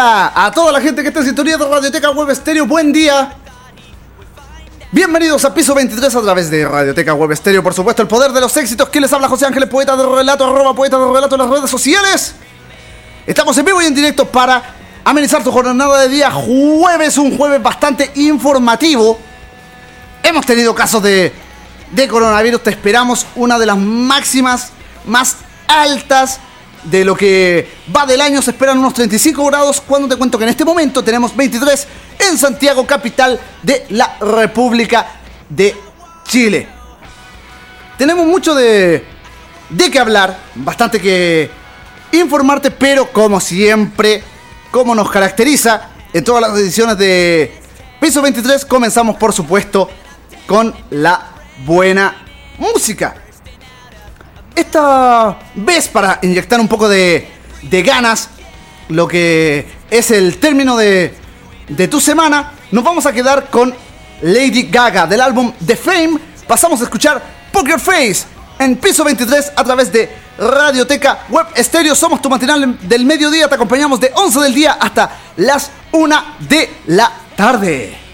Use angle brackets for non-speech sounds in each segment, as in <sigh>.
A toda la gente que está en sintonía de Radioteca Web Estéreo, buen día. Bienvenidos a Piso 23 a través de Radioteca Web Estéreo, por supuesto, el poder de los éxitos. que les habla José Ángeles, poeta de relato, arroba poeta de relato en las redes sociales. Estamos en vivo y en directo para amenizar tu jornada de día jueves, un jueves bastante informativo. Hemos tenido casos de coronavirus, te esperamos una de las máximas más altas de lo que va del año. Se esperan unos 35 grados cuando te cuento que en este momento tenemos 23 en Santiago, capital de la República de Chile. Tenemos mucho de, de qué hablar, bastante que informarte, pero como siempre, como nos caracteriza en todas las ediciones de Piso 23, comenzamos por supuesto con la buena música esta vez para inyectar un poco de, ganas, lo que es el término de, tu semana, nos vamos a quedar con Lady Gaga del álbum The Fame. Pasamos a escuchar Poker Face en piso 23 a través de Radioteca Web Estéreo. Somos tu matinal del mediodía. Te acompañamos de 11 del día hasta las 1 de la tarde.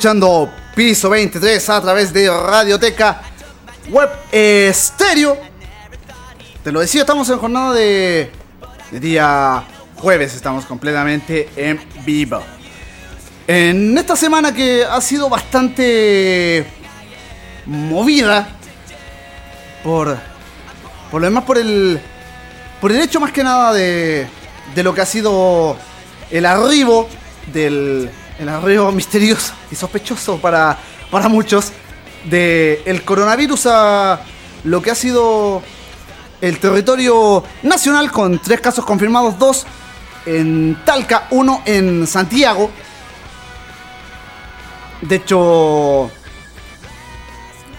Escuchando Piso 23 a través de Radioteca Web Estéreo. Te lo decía, estamos en jornada de, de día jueves, estamos completamente en vivo. En esta semana que ha sido bastante movida por por lo demás por el por el hecho más que nada de de lo que ha sido el arribo del el arribo misterioso y sospechoso para para muchos de el coronavirus a lo que ha sido el territorio nacional con tres casos confirmados, dos en Talca, uno en Santiago. De hecho,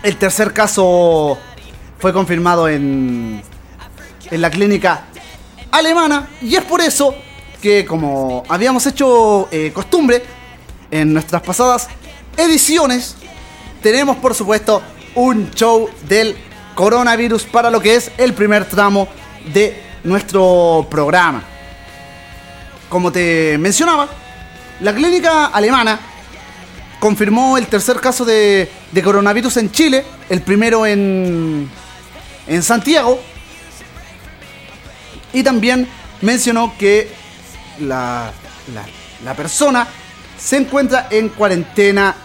el tercer caso fue confirmado en, en la clínica alemana y es por eso que como habíamos hecho eh, costumbre en nuestras pasadas ediciones, tenemos por supuesto un show del coronavirus para lo que es el primer tramo de nuestro programa. Como te mencionaba, la clínica alemana confirmó el tercer caso de, de coronavirus en Chile, el primero en, en Santiago, y también mencionó que la, la, la persona se encuentra en cuarentena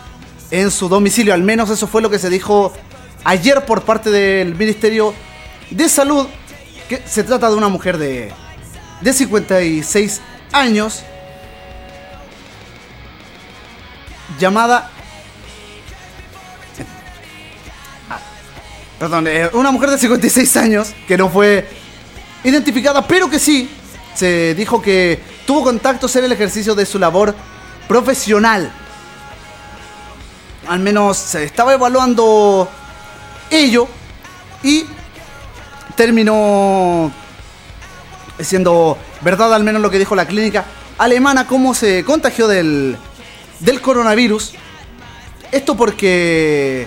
en su domicilio. Al menos eso fue lo que se dijo ayer por parte del Ministerio de Salud, que se trata de una mujer de, de 56 años, llamada... Ah, Perdón, eh, una mujer de 56 años que no fue identificada, pero que sí se dijo que tuvo contactos en el ejercicio de su labor profesional. Al menos se estaba evaluando ello y terminó siendo verdad al menos lo que dijo la clínica alemana, cómo se contagió del, del coronavirus. Esto porque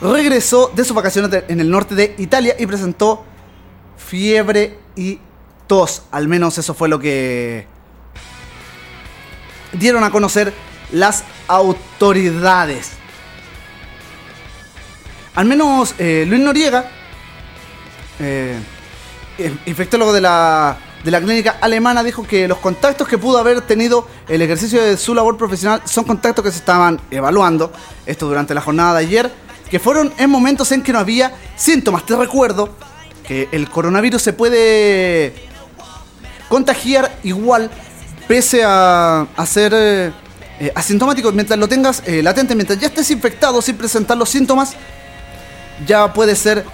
regresó de sus vacaciones en el norte de Italia y presentó fiebre y tos. Al menos eso fue lo que dieron a conocer las autoridades. Al menos eh, Luis Noriega, eh, infectólogo de la, de la clínica alemana, dijo que los contactos que pudo haber tenido el ejercicio de su labor profesional son contactos que se estaban evaluando, esto durante la jornada de ayer, que fueron en momentos en que no había síntomas. Te recuerdo que el coronavirus se puede contagiar igual pese a, a ser eh, eh, asintomático mientras lo tengas eh, latente, mientras ya estés infectado sin presentar los síntomas, ya puede ser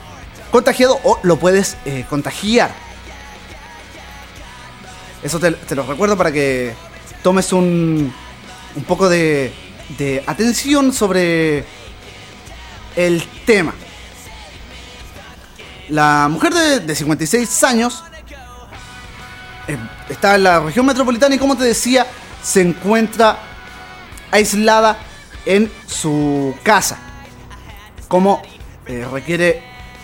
contagiado o lo puedes eh, contagiar. Eso te, lo recuerdo para que tomes un, poco de, de atención sobre el tema. La mujer de, de 56 años está en la región metropolitana y como te decía, se encuentra aislada en su casa. Como eh, requiere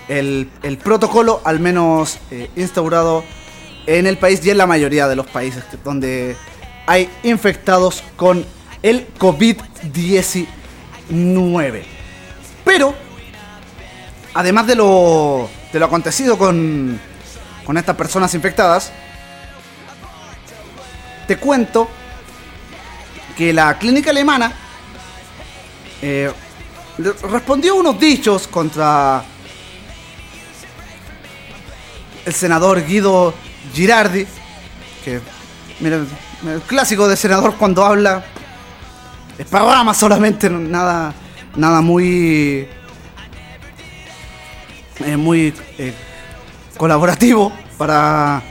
el, el protocolo, al menos eh, instaurado en el país y en la mayoría de los países donde hay infectados con el COVID-19. Pero, además de lo, de lo acontecido con, con estas personas infectadas, te cuento que la clínica alemana eh, respondió unos dichos contra el senador Guido Girardi, que, mira, el clásico de senador cuando habla esparrama solamente, nada, nada muy, eh, muy eh, colaborativo para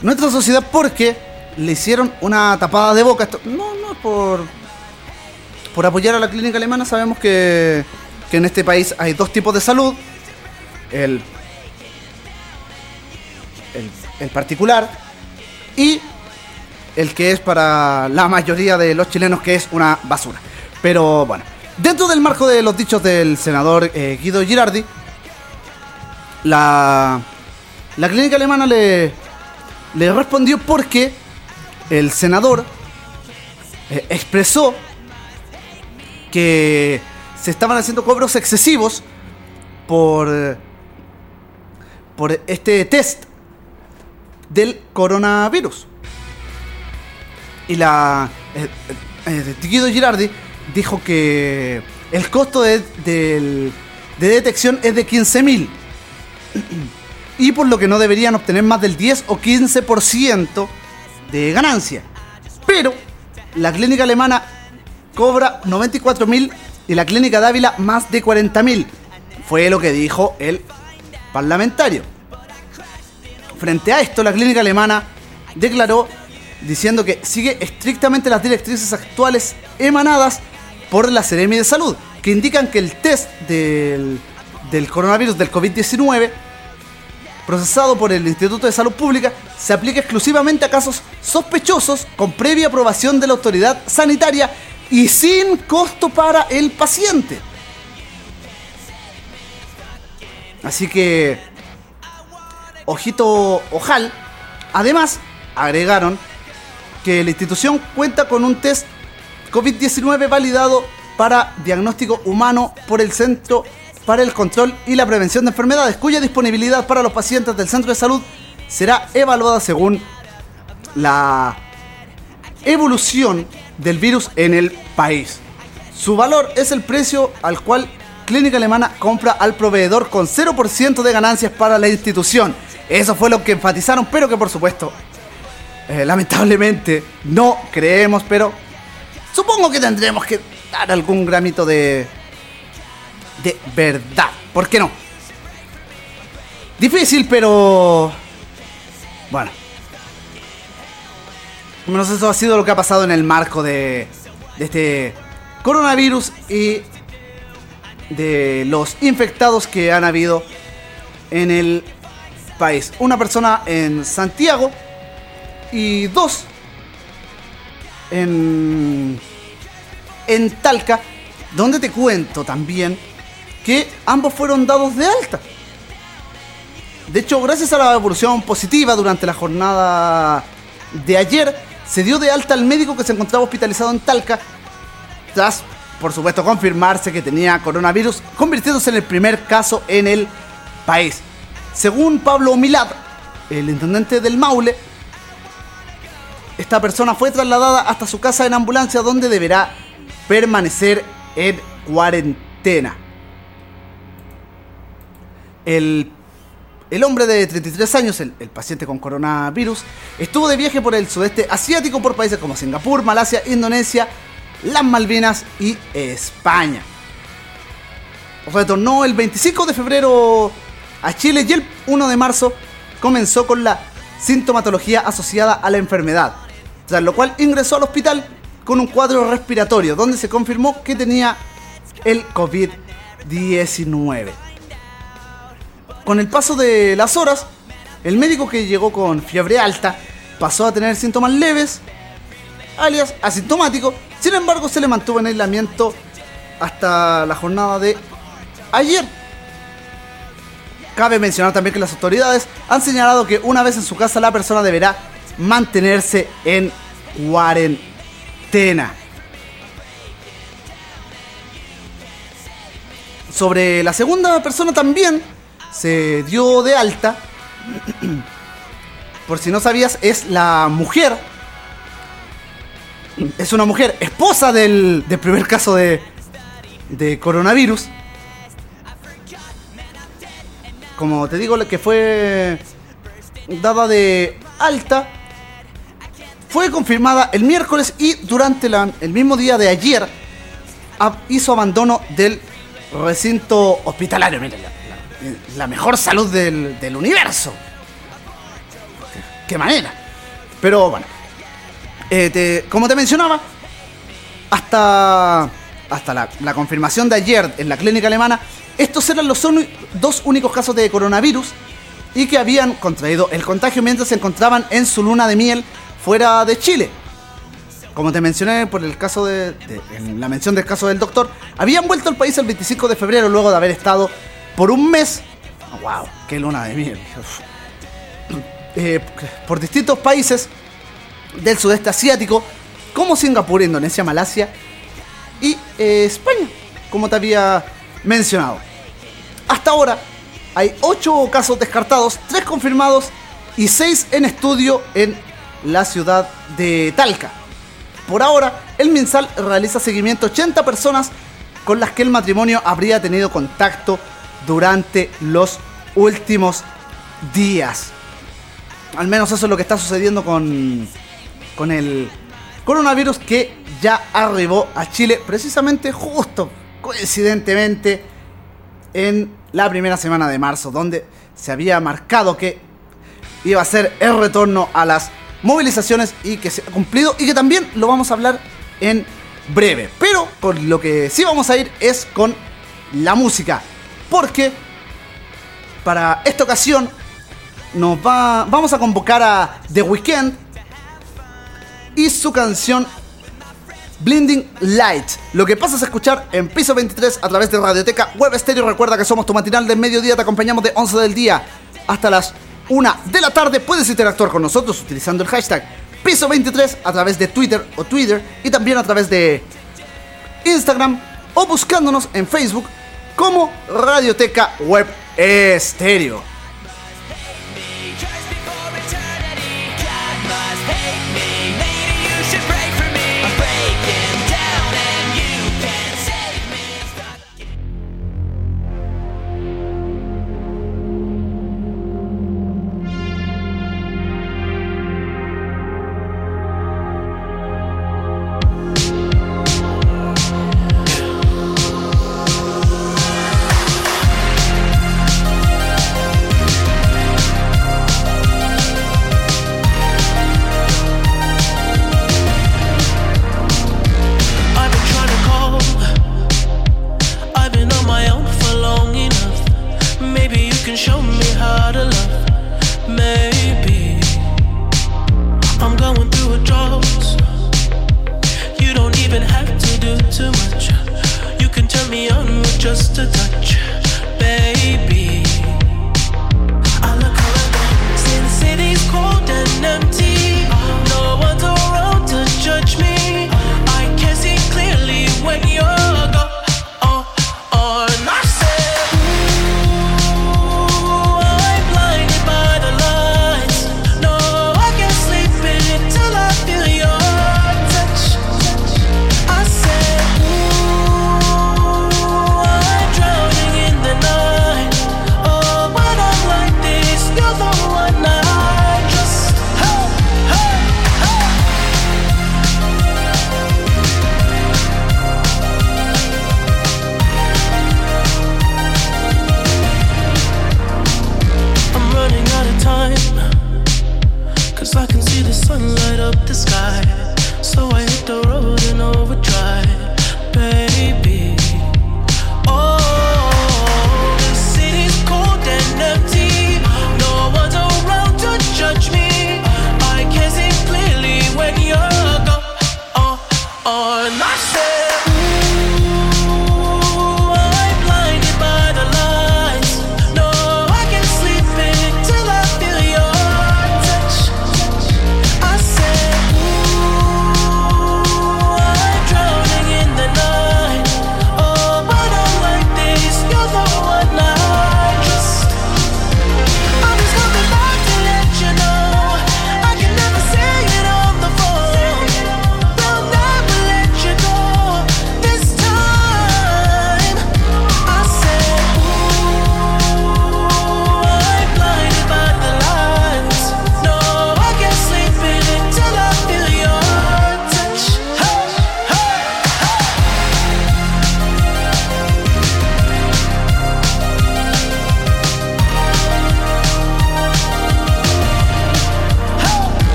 nuestra sociedad porque le hicieron una tapada de boca. Esto, no, no por, por apoyar a la clínica alemana. Sabemos que, que en este país hay dos tipos de salud. El, el, el particular y el que es para la mayoría de los chilenos, que es una basura. Pero bueno, dentro del marco de los dichos del senador eh, Guido Girardi, la, la clínica alemana le, le respondió porque el senador eh, expresó que se estaban haciendo cobros excesivos por, eh, por este test del coronavirus. Y la eh, eh, Guido Girardi dijo que el costo de, del- de detección es de 15.000 <clears throat> y por lo que no deberían obtener más del 10 o 15% de ganancia. Pero la clínica alemana cobra 94.000 y la clínica de Ávila más de 40.000. Fue lo que dijo el parlamentario. Frente a esto, la clínica alemana declaró diciendo que sigue estrictamente las directrices actuales emanadas por la Seremi de Salud, que indican que el test del, del coronavirus del COVID-19 procesado por el Instituto de Salud Pública se aplica exclusivamente a casos sospechosos con previa aprobación de la autoridad sanitaria y sin costo para el paciente. Así que, ojito ojal. Además, agregaron que la institución cuenta con un test COVID-19 validado para diagnóstico humano por el Centro para el Control y la Prevención de Enfermedades, cuya disponibilidad para los pacientes del centro de salud será evaluada según la evolución del virus en el país. Su valor es el precio al cual Clínica Alemana compra al proveedor con 0% de ganancias para la institución. Eso fue lo que enfatizaron, pero que por supuesto, eh, lamentablemente, no creemos, pero supongo que tendremos que dar algún gramito de, de verdad. ¿Por qué no? Difícil, pero... Bueno. Menos eso ha sido lo que ha pasado en el marco de, de este coronavirus y de los infectados que han habido en el país. Una persona en Santiago y dos en, en Talca, donde te cuento también que ambos fueron dados de alta. De hecho, gracias a la evolución positiva durante la jornada de ayer, se dio de alta al médico que se encontraba hospitalizado en Talca, tras, por supuesto, confirmarse que tenía coronavirus, convirtiéndose en el primer caso en el país. Según Pablo Milad, el intendente del Maule, esta persona fue trasladada hasta su casa en ambulancia donde deberá permanecer en cuarentena. El, hombre de 33 años, el, el paciente con coronavirus, estuvo de viaje por el sudeste asiático por países como Singapur, Malasia, Indonesia, las Malvinas y España. Retornó el 25 de febrero a Chile y el 1 de marzo comenzó con la sintomatología asociada a la enfermedad, tras lo cual ingresó al hospital con un cuadro respiratorio donde se confirmó que tenía el COVID-19. Con el paso de las horas, el médico que llegó con fiebre alta pasó a tener síntomas leves, alias asintomático, sin embargo se le mantuvo en aislamiento hasta la jornada de ayer. Cabe mencionar también que las autoridades han señalado que una vez en su casa la persona deberá mantenerse en cuarentena. Sobre la segunda persona también se dio de alta. <clears throat> Por si no sabías, es la mujer. Es una mujer, esposa del, del primer caso de, de coronavirus. Como te digo, la que fue dada de alta. Fue confirmada el miércoles y durante el mismo día de ayer hizo abandono del recinto hospitalario. Mira, la, mejor salud del, del universo. qué manera. Pero bueno, eh, te- como te mencionaba, hasta, hasta la, confirmación de ayer en la clínica alemana, estos eran los dos únicos casos de coronavirus y que habían contraído el contagio mientras se encontraban en su luna de miel fuera de Chile. Como te mencioné por el caso de, de- en la mención del caso del doctor, habían vuelto al país el 25 de febrero luego de haber estado por un mes. ¡Wow! ¡Qué luna de miel! Eh, por distintos países del sudeste asiático, como Singapur, Indonesia, Malasia y eh, España, como te había mencionado. Hasta ahora hay 8 casos descartados, 3 confirmados y 6 en estudio en la ciudad de Talca. Por ahora, el MinSal realiza seguimiento a 80 personas con las que el matrimonio habría tenido contacto durante los últimos días. Al menos eso es lo que está sucediendo con, con el coronavirus que ya arribó a Chile precisamente justo, coincidentemente, en la primera semana de marzo, donde se había marcado que iba a ser el retorno a las movilizaciones y que se ha cumplido y que también lo vamos a hablar en breve. Pero con lo que sí vamos a ir es con la música, porque para esta ocasión nos va, vamos a convocar a The Weeknd y su canción Blinding Light. Lo que pasas a escuchar en piso 23 a través de Radioteca Web Stereo. Recuerda que somos tu matinal de mediodía. Te acompañamos de 11 del día hasta las 1 de la tarde. Puedes interactuar con nosotros utilizando el hashtag piso 23 a través de Twitter o Twitter y también a través de Instagram o buscándonos en Facebook como Radioteca Web Stereo.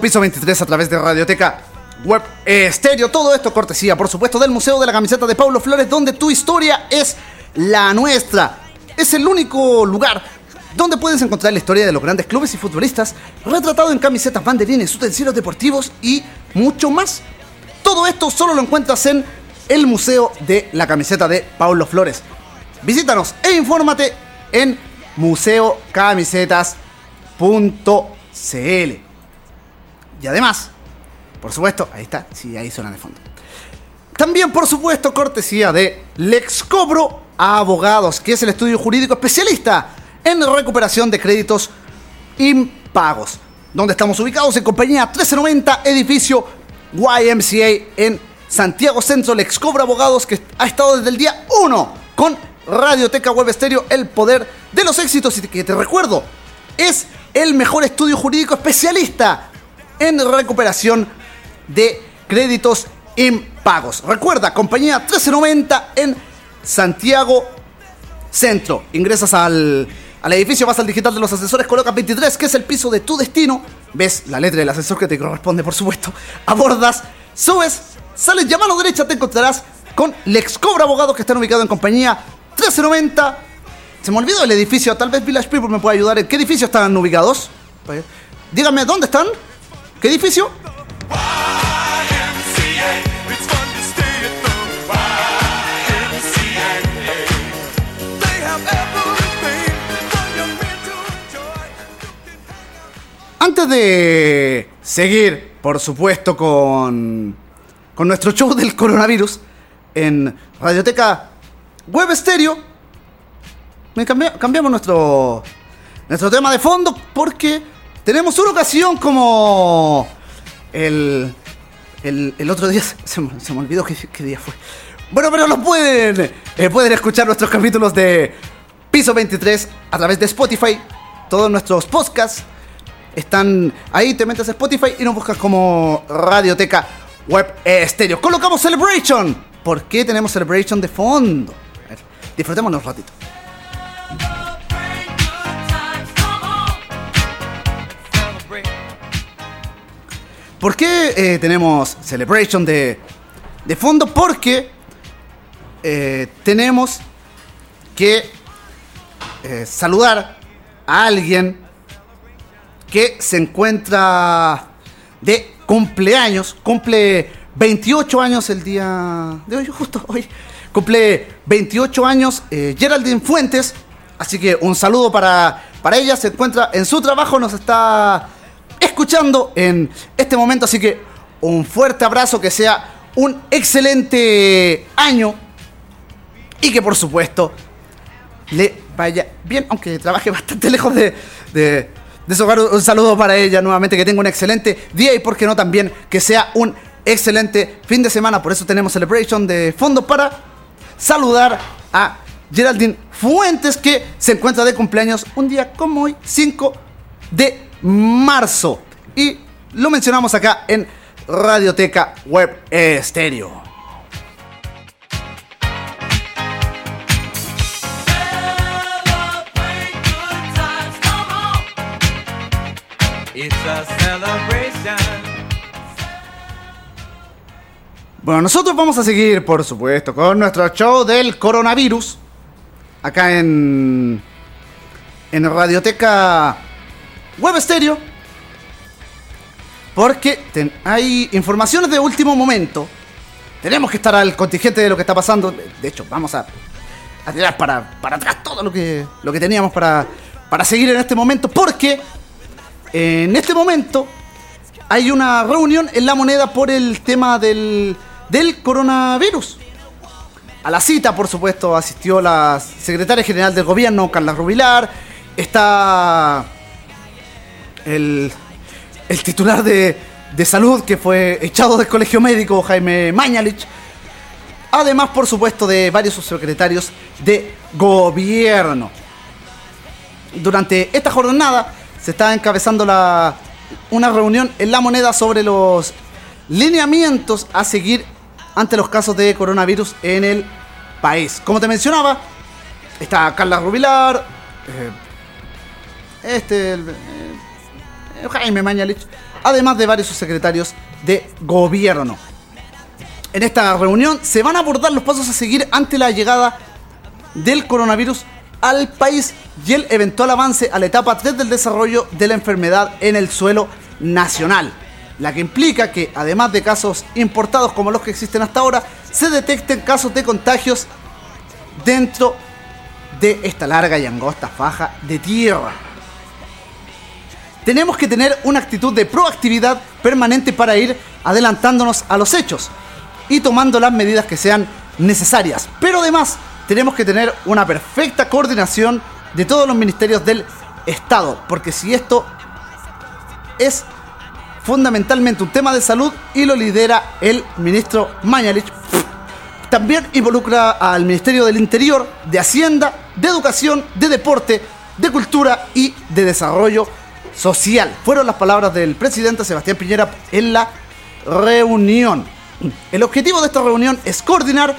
Piso 23 a través de Radioteca Web Estéreo. Todo esto cortesía, por supuesto, del Museo de la Camiseta de Paulo Flores, donde tu historia es la nuestra. Es el único lugar donde puedes encontrar la historia de los grandes clubes y futbolistas, retratado en camisetas, banderines, utensilios deportivos y mucho más. Todo esto solo lo encuentras en el Museo de la Camiseta de Paulo Flores. Visítanos e infórmate en museocamisetas.cl. Y además, por supuesto, ahí está, sí, ahí suena de fondo. También, por supuesto, cortesía de Lex Cobro Abogados, que es el estudio jurídico especialista en recuperación de créditos impagos. Donde estamos ubicados en compañía 1390, edificio YMCA en Santiago Centro. Lex Cobro Abogados, que ha estado desde el día 1 con Radioteca Web Estéreo, el poder de los éxitos. Y que te recuerdo, es el mejor estudio jurídico especialista en recuperación de créditos impagos. Recuerda, compañía 1390 en Santiago Centro. Ingresas al, al edificio, vas al digital de los asesores, colocas 23, que es el piso de tu destino. Ves la letra del asesor que te corresponde, por supuesto. Abordas, subes, sales y a mano derecha te encontrarás con Lex Cobra Abogados que están ubicados en compañía 1390. Se me olvidó el edificio, tal vez Village People me puede ayudar. ¿En qué edificio están ubicados? Díganme, ¿dónde están? ¿Qué edificio? Antes de seguir, por supuesto, con, con nuestro show del coronavirus en Radioteca Web Estéreo, me cambi- cambiamos nuestro, nuestro tema de fondo porque tenemos una ocasión como el, el, el otro día, <laughs> se se me olvidó qué, qué día fue. Bueno, pero lo pueden, eh, pueden escuchar nuestros capítulos de Piso 23 a través de Spotify. Todos nuestros podcasts están ahí, te metes a Spotify y nos buscas como Radioteca Web Estéreo. Colocamos Celebration. ¿Por qué tenemos Celebration de fondo? A ver, disfrutémonos un ratito. ¿Por qué eh, tenemos Celebration de, de fondo? Porque eh, tenemos que eh, saludar a alguien que se encuentra de cumpleaños, cumple 28 años el día de hoy, justo hoy, cumple 28 años Geraldine Fuentes, así que un saludo para, para ella, se encuentra en su trabajo, nos está escuchando en este momento, así que un fuerte abrazo, que sea un excelente año y que por supuesto le vaya bien, aunque trabaje <laughs> bastante lejos de, de, su hogar. Un saludo para ella nuevamente, que tenga un excelente día y, por qué no, también que sea un excelente fin de semana. Por eso tenemos Celebration de fondo para saludar a Geraldine Fuentes, que se encuentra de cumpleaños un día como hoy, 5 de marzo. Y lo mencionamos acá en Radioteca Web celebration. Bueno, nosotros vamos a seguir, por supuesto, con nuestro show del coronavirus. Acá en. En Radioteca Web Estéreo. Porque hay informaciones de último momento. Tenemos que estar al contingente de lo que está pasando. De hecho, vamos a, a tirar para, para atrás todo lo que, lo que teníamos para, para seguir en este momento. Porque en este momento hay una reunión en la moneda por el tema del, del coronavirus. A la cita, por supuesto, asistió la secretaria general del gobierno, Carla Rubilar. Está el, el titular de, salud que fue echado del colegio médico, Jaime Mañalich. Además, por supuesto, de varios subsecretarios de gobierno. Durante esta jornada se está encabezando la, una reunión en la moneda sobre los lineamientos a seguir ante los casos de coronavirus en el país. Como te mencionaba, está Carla Rubilar, eh, este, el- eh, Jaime Mañalich, además de varios subsecretarios de gobierno. En esta reunión se van a abordar los pasos a seguir ante la llegada del coronavirus al país y el eventual avance a la etapa 3 del desarrollo de la enfermedad en el suelo nacional, la que implica que además de casos importados como los que existen hasta ahora, se detecten casos de contagios dentro de esta larga y angosta faja de tierra. Tenemos que tener una actitud de proactividad permanente para ir adelantándonos a los hechos y tomando las medidas que sean necesarias. Pero además tenemos que tener una perfecta coordinación de todos los ministerios del Estado, porque si esto es fundamentalmente un tema de salud y lo lidera el ministro Mañalich, también involucra al Ministerio del Interior, de Hacienda, de Educación, de Deporte, de Cultura y de Desarrollo Social. Fueron las palabras del presidente Sebastián Piñera en la reunión. El objetivo de esta reunión es coordinar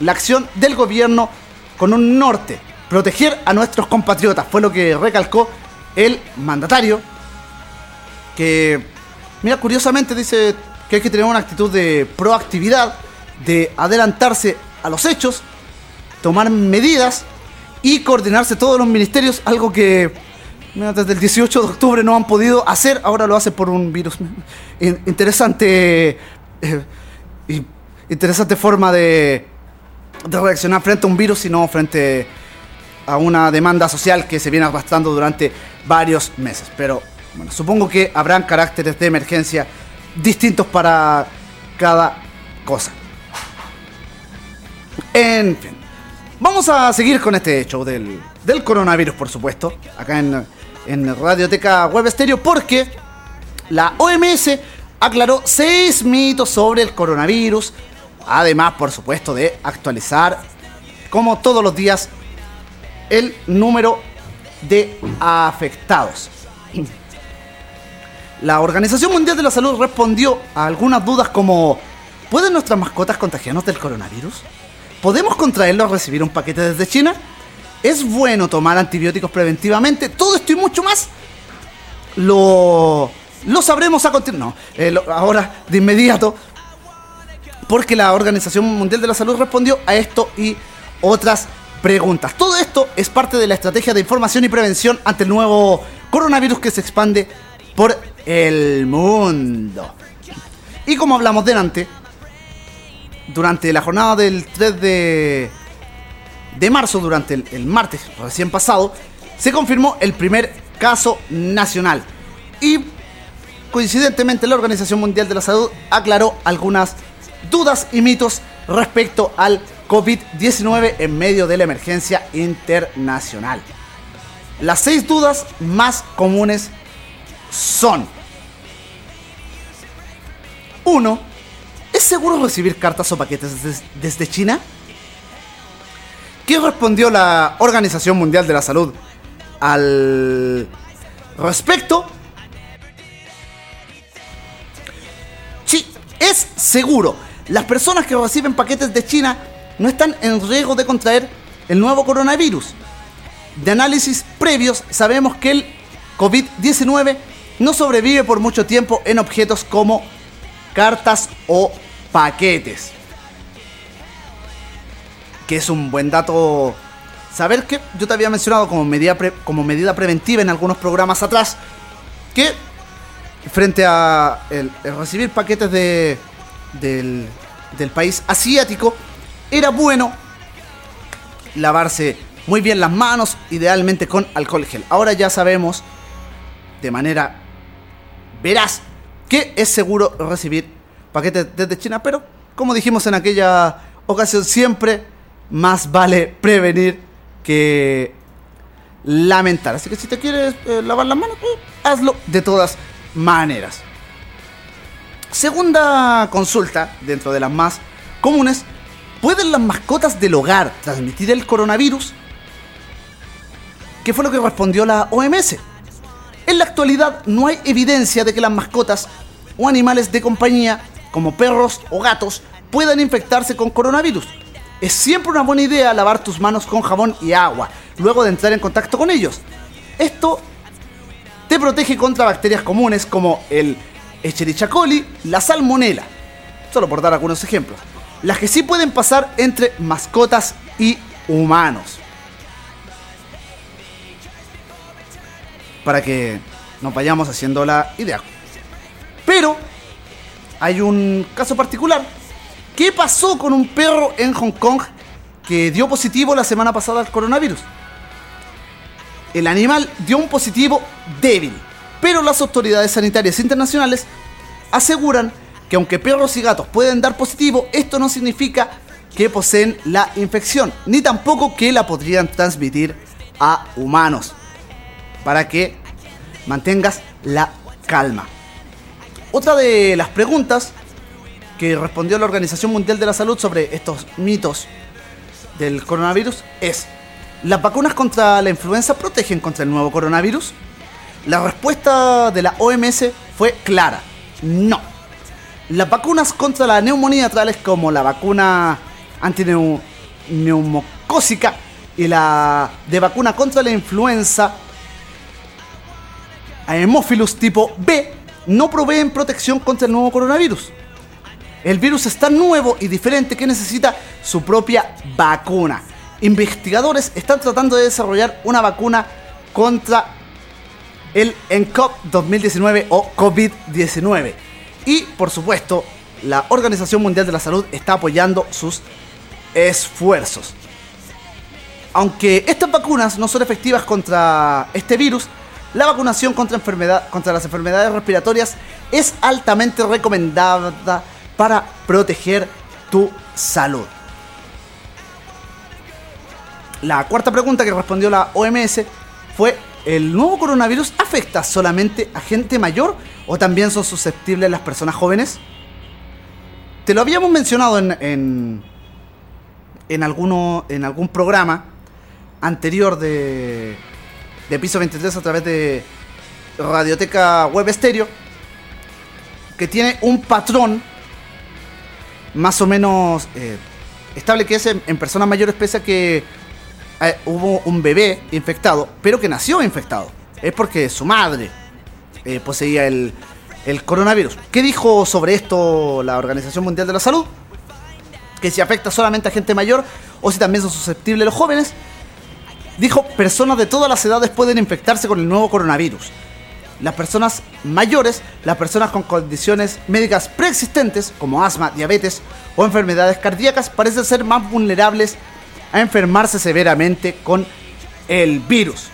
la acción del gobierno con un norte, proteger a nuestros compatriotas, fue lo que recalcó el mandatario, que, mira, curiosamente dice que hay que tener una actitud de proactividad, de adelantarse a los hechos, tomar medidas y coordinarse todos los ministerios, algo que desde el 18 de octubre no han podido hacer, ahora lo hace por un virus. In- interesante, eh, interesante forma de, de reaccionar frente a un virus y no frente a una demanda social que se viene arrastrando durante varios meses. Pero bueno, supongo que habrán caracteres de emergencia distintos para cada cosa. En fin. Vamos a seguir con este show del, del coronavirus, por supuesto, acá en, en Radioteca Web Estéreo, porque la OMS aclaró seis mitos sobre el coronavirus, además, por supuesto, de actualizar, como todos los días, el número de afectados. La Organización Mundial de la Salud respondió a algunas dudas como ¿Pueden nuestras mascotas contagiarnos del coronavirus? ¿Podemos contraerlo al recibir un paquete desde China? ¿Es bueno tomar antibióticos preventivamente? Todo esto y mucho más lo, lo sabremos a continuación. ahora, de inmediato, porque la Organización Mundial de la Salud respondió a esto y otras preguntas. Todo esto es parte de la estrategia de información y prevención ante el nuevo coronavirus que se expande por el mundo. Y como hablamos delante, durante la jornada del 3 de, de marzo, durante el, martes recién pasado, se confirmó el primer caso nacional. Y coincidentemente la Organización Mundial de la Salud aclaró algunas dudas y mitos respecto al COVID-19 en medio de la emergencia internacional. Las seis dudas más comunes son 1. ¿Es seguro recibir cartas o paquetes des- desde China? ¿Qué respondió la Organización Mundial de la Salud al respecto? Sí, es seguro. Las personas que reciben paquetes de China no están en riesgo de contraer el nuevo coronavirus. De análisis previos sabemos que el COVID-19 no sobrevive por mucho tiempo en objetos como cartas o paquetes. Que es un buen dato saber que yo te había mencionado como medida, pre- como medida preventiva en algunos programas atrás que frente a el, recibir paquetes de, del, del país asiático era bueno lavarse muy bien las manos, idealmente con alcohol gel. Ahora ya sabemos de manera veraz que es seguro recibir paquetes desde China, pero como dijimos en aquella ocasión, siempre más vale prevenir que lamentar. Así que si te quieres eh, lavar las manos, eh, hazlo de todas maneras. Segunda consulta, dentro de las más comunes, ¿Pueden las mascotas del hogar transmitir el coronavirus? ¿Qué fue lo que respondió la OMS? En la actualidad no hay evidencia de que las mascotas o animales de compañía, como perros o gatos, puedan infectarse con coronavirus. Es siempre una buena idea lavar tus manos con jabón y agua luego de entrar en contacto con ellos. Esto te protege contra bacterias comunes como el Escherichia coli, la salmonela, solo por dar algunos ejemplos, las que sí pueden pasar entre mascotas y humanos. Para que nos vayamos haciendo la idea. Pero hay un caso particular. ¿Qué pasó con un perro en Hong Kong que dio positivo la semana pasada al coronavirus? El animal dio un positivo débil, pero las autoridades sanitarias internacionales aseguran que aunque perros y gatos pueden dar positivo, esto no significa que poseen la infección, ni tampoco que la podrían transmitir a humanos. Para que mantengas la calma. Otra de las preguntas que respondió la Organización Mundial de la Salud sobre estos mitos del coronavirus es, ¿las vacunas contra la influenza protegen contra el nuevo coronavirus? La respuesta de la OMS fue clara, no. Las vacunas contra la neumonía, tales como la vacuna antineumocócica y la de vacuna contra la influenza Haemophilus tipo B, no proveen protección contra el nuevo coronavirus. El virus es tan nuevo y diferente que necesita su propia vacuna. Investigadores están tratando de desarrollar una vacuna contra el ENCOP 2019 o COVID-19. Y por supuesto, la Organización Mundial de la Salud está apoyando sus esfuerzos. Aunque estas vacunas no son efectivas contra este virus, la vacunación contra, enfermedad, contra las enfermedades respiratorias es altamente recomendada para proteger tu salud. La cuarta pregunta que respondió la OMS fue, ¿el nuevo coronavirus afecta solamente a gente mayor o también son susceptibles las personas jóvenes? Te lo habíamos mencionado en, en, en, alguno, en algún programa anterior de, de Piso 23 a través de Radioteca Web Estéreo, que tiene un patrón más o menos eh, estable que es en, personas mayores, pese a que eh, hubo un bebé infectado, pero que nació infectado. Es porque su madre eh, poseía el, el coronavirus. ¿Qué dijo sobre esto la Organización Mundial de la Salud? Que si afecta solamente a gente mayor o si también son susceptibles los jóvenes. Dijo, personas de todas las edades pueden infectarse con el nuevo coronavirus. Las personas mayores, las personas con condiciones médicas preexistentes como asma, diabetes o enfermedades cardíacas parecen ser más vulnerables a enfermarse severamente con el virus.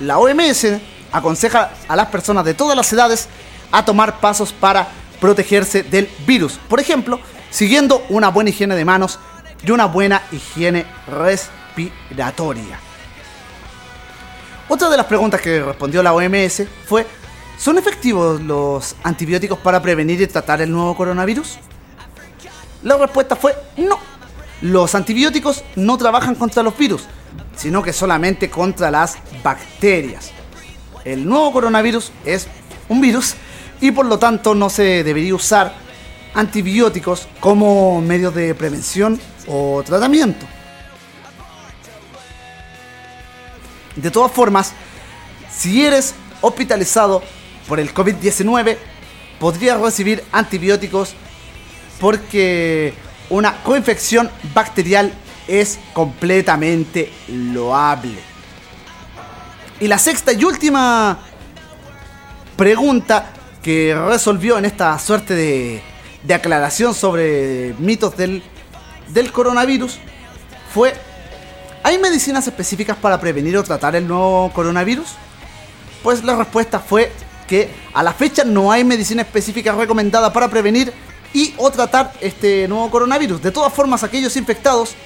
La OMS aconseja a las personas de todas las edades a tomar pasos para protegerse del virus. Por ejemplo, siguiendo una buena higiene de manos y una buena higiene respiratoria. Otra de las preguntas que respondió la OMS fue, ¿son efectivos los antibióticos para prevenir y tratar el nuevo coronavirus? La respuesta fue no. Los antibióticos no trabajan contra los virus, sino que solamente contra las bacterias. El nuevo coronavirus es un virus y por lo tanto no se debería usar antibióticos como medio de prevención o tratamiento. De todas formas, si eres hospitalizado por el COVID-19, podrías recibir antibióticos porque una coinfección bacterial es completamente loable. Y la sexta y última pregunta que resolvió en esta suerte de, aclaración sobre mitos del coronavirus fue ¿Hay medicinas específicas para prevenir o tratar el nuevo coronavirus? Pues la respuesta fue que a la fecha no hay medicina específica recomendada para prevenir y o tratar este nuevo coronavirus. De todas formas, aquellos infectados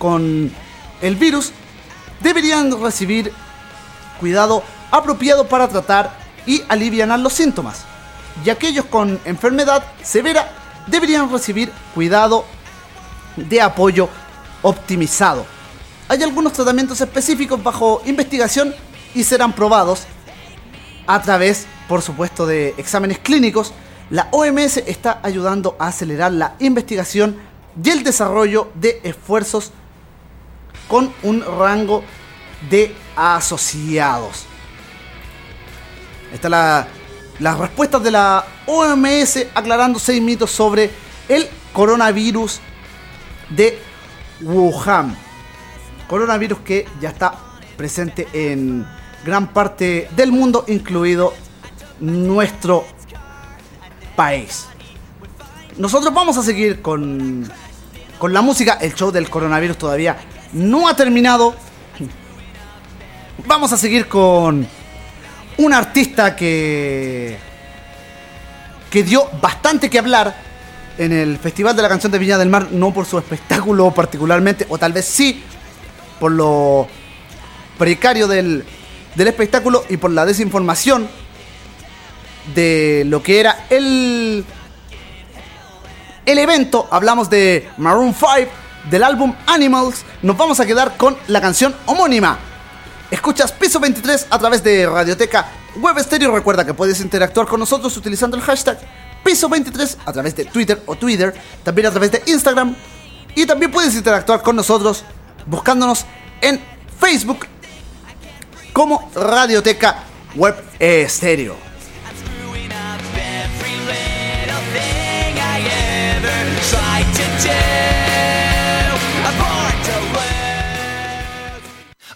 con el virus deberían recibir cuidado apropiado para tratar y aliviar los síntomas. Y aquellos con enfermedad severa deberían recibir cuidado de apoyo optimizado. Hay algunos tratamientos específicos bajo investigación y serán probados a través, por supuesto, de exámenes clínicos. La OMS está ayudando a acelerar la investigación y el desarrollo de esfuerzos con un rango de asociados. Esta es la, las respuestas de la OMS aclarando seis mitos sobre el coronavirus de Wuhan. Coronavirus que ya está presente en gran parte del mundo, incluido nuestro país. Nosotros vamos a seguir con, con la música. El show del coronavirus todavía no ha terminado. Vamos a seguir con un artista que que dio bastante que hablar en el Festival de la Canción de Viña del Mar, no por su espectáculo particularmente, o tal vez sí por lo precario del, del espectáculo y por la desinformación de lo que era el, el evento. Hablamos de Maroon 5, del álbum Animals. Nos vamos a quedar con la canción homónima. Escuchas Piso 23 a través de Radioteca Web Stereo. Recuerda que puedes interactuar con nosotros utilizando el hashtag Piso 23 a través de Twitter o Twitter, también a través de Instagram. Y también puedes interactuar con nosotros buscándonos en Facebook como Radioteca Web lose.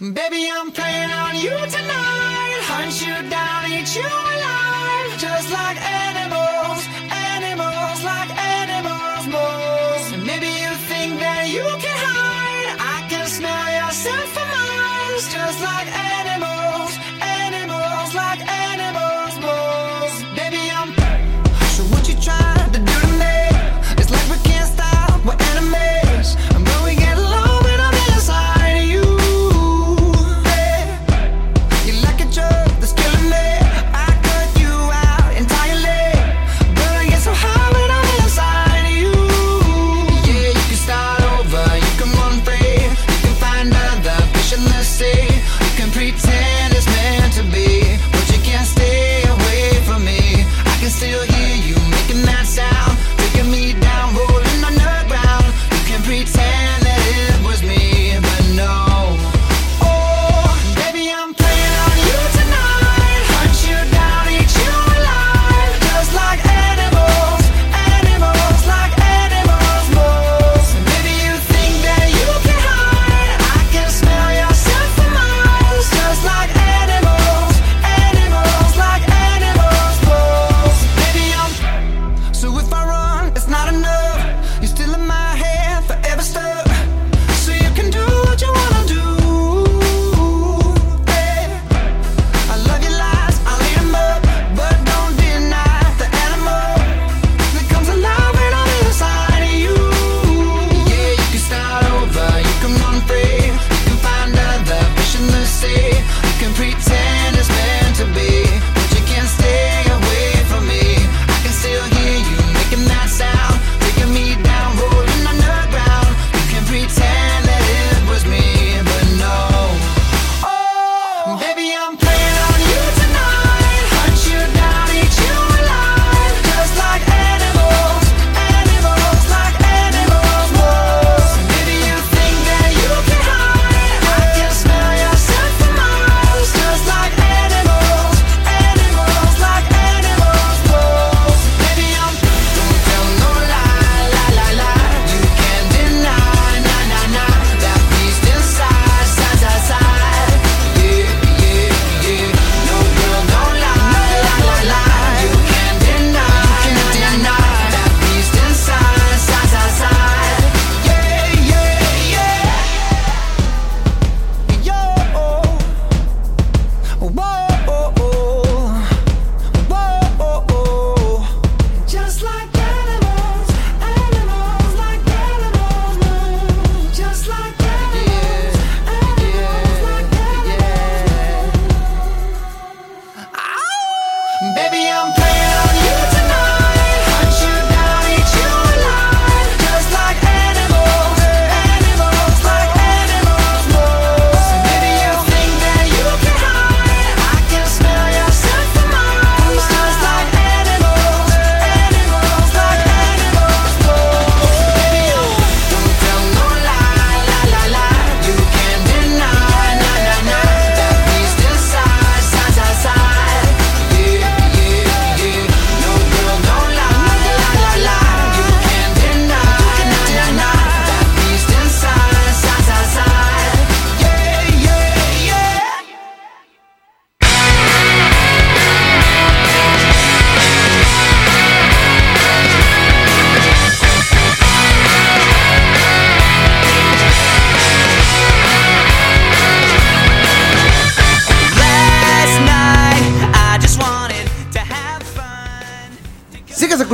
Baby, I'm playing on you tonight. Hunt you down, eat you alive. Just like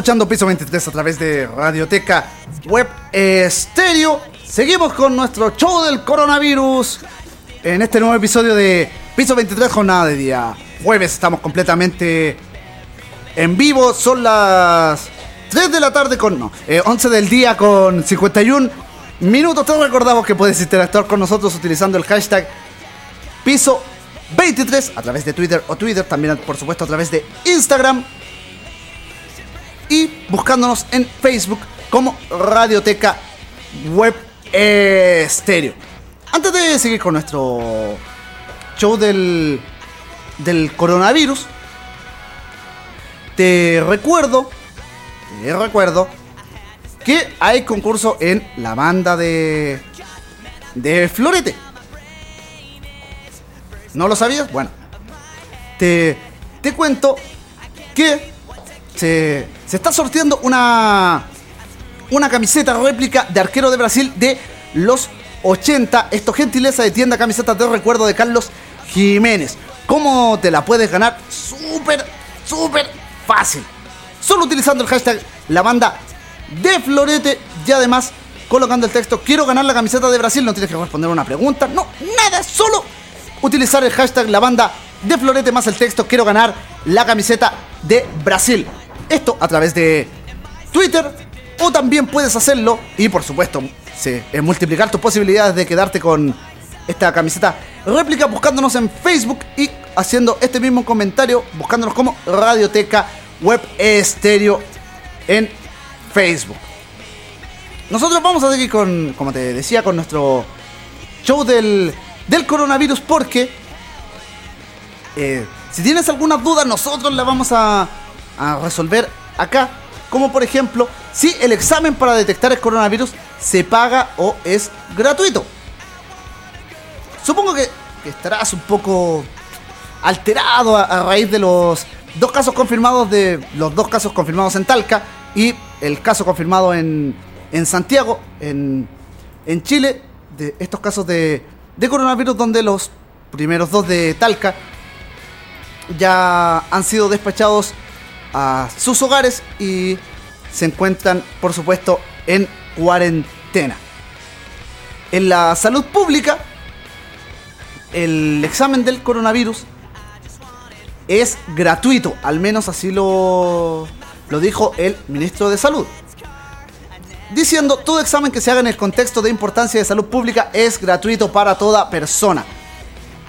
escuchando Piso 23 a través de Radioteca Web Estéreo. Seguimos con nuestro show del coronavirus en este nuevo episodio de Piso 23 Jornada de Día. Jueves estamos completamente en vivo. Son las 3 de la tarde con... No, eh, 11 del día con 51 minutos. Te recordamos que puedes interactuar con nosotros utilizando el hashtag Piso 23 a través de Twitter o Twitter. También, por supuesto, a través de Instagram buscándonos en Facebook como Radioteca Web Estéreo. Antes de seguir con nuestro show del, del coronavirus, te recuerdo, te recuerdo que hay concurso en la banda de, de Florete. ¿No lo sabías? Bueno, te, te cuento que se, se está sorteando una, una camiseta réplica de arquero de Brasil de los 80. Esto gentileza de tienda camisetas de recuerdo de Carlos Jiménez. ¿Cómo te la puedes ganar? Súper, súper fácil. Solo utilizando el hashtag la banda de Florete y además colocando el texto quiero ganar la camiseta de Brasil. No tienes que responder una pregunta. No, nada, solo utilizar el hashtag la banda de Florete más el texto quiero ganar la camiseta de Brasil. Esto a través de Twitter o también puedes hacerlo y por supuesto sí, multiplicar tus posibilidades de quedarte con esta camiseta réplica buscándonos en Facebook y haciendo este mismo comentario buscándonos como Radioteca Web Estéreo en Facebook. Nosotros vamos a seguir con, como te decía, con nuestro show del, del coronavirus porque eh, si tienes alguna duda nosotros la vamos a, a resolver acá. Como por ejemplo, si el examen para detectar el coronavirus se paga o es gratuito. Supongo que, estarás un poco alterado a, a raíz de los dos casos confirmados de los dos casos confirmados en Talca y el caso confirmado en, en Santiago, en, en Chile, de estos casos de, de coronavirus donde los primeros dos de Talca ya han sido despachados a sus hogares y se encuentran, por supuesto, en cuarentena. En la salud pública, el examen del coronavirus es gratuito, al menos así lo, lo dijo el ministro de Salud. Diciendo, todo examen que se haga en el contexto de importancia de salud pública es gratuito para toda persona.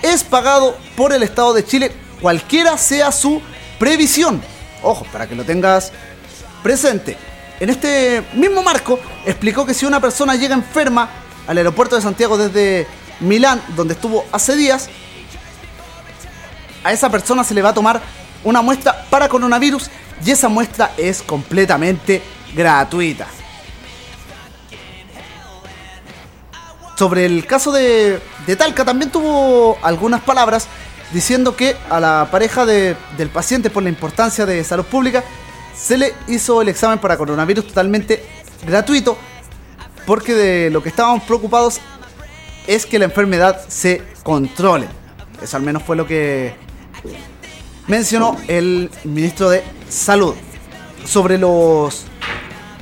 Es pagado por el Estado de Chile, cualquiera sea su previsión. Ojo, para que lo tengas presente. En este mismo marco, explicó que si una persona llega enferma al aeropuerto de Santiago desde Milán, donde estuvo hace días, a esa persona se le va a tomar una muestra para coronavirus y esa muestra es completamente gratuita. Sobre el caso de, de Talca también tuvo algunas palabras diciendo que a la pareja de- del paciente por la importancia de salud pública se le hizo el examen para coronavirus totalmente gratuito porque de lo que estábamos preocupados es que la enfermedad se controle. Eso al menos fue lo que mencionó el ministro de Salud. Sobre los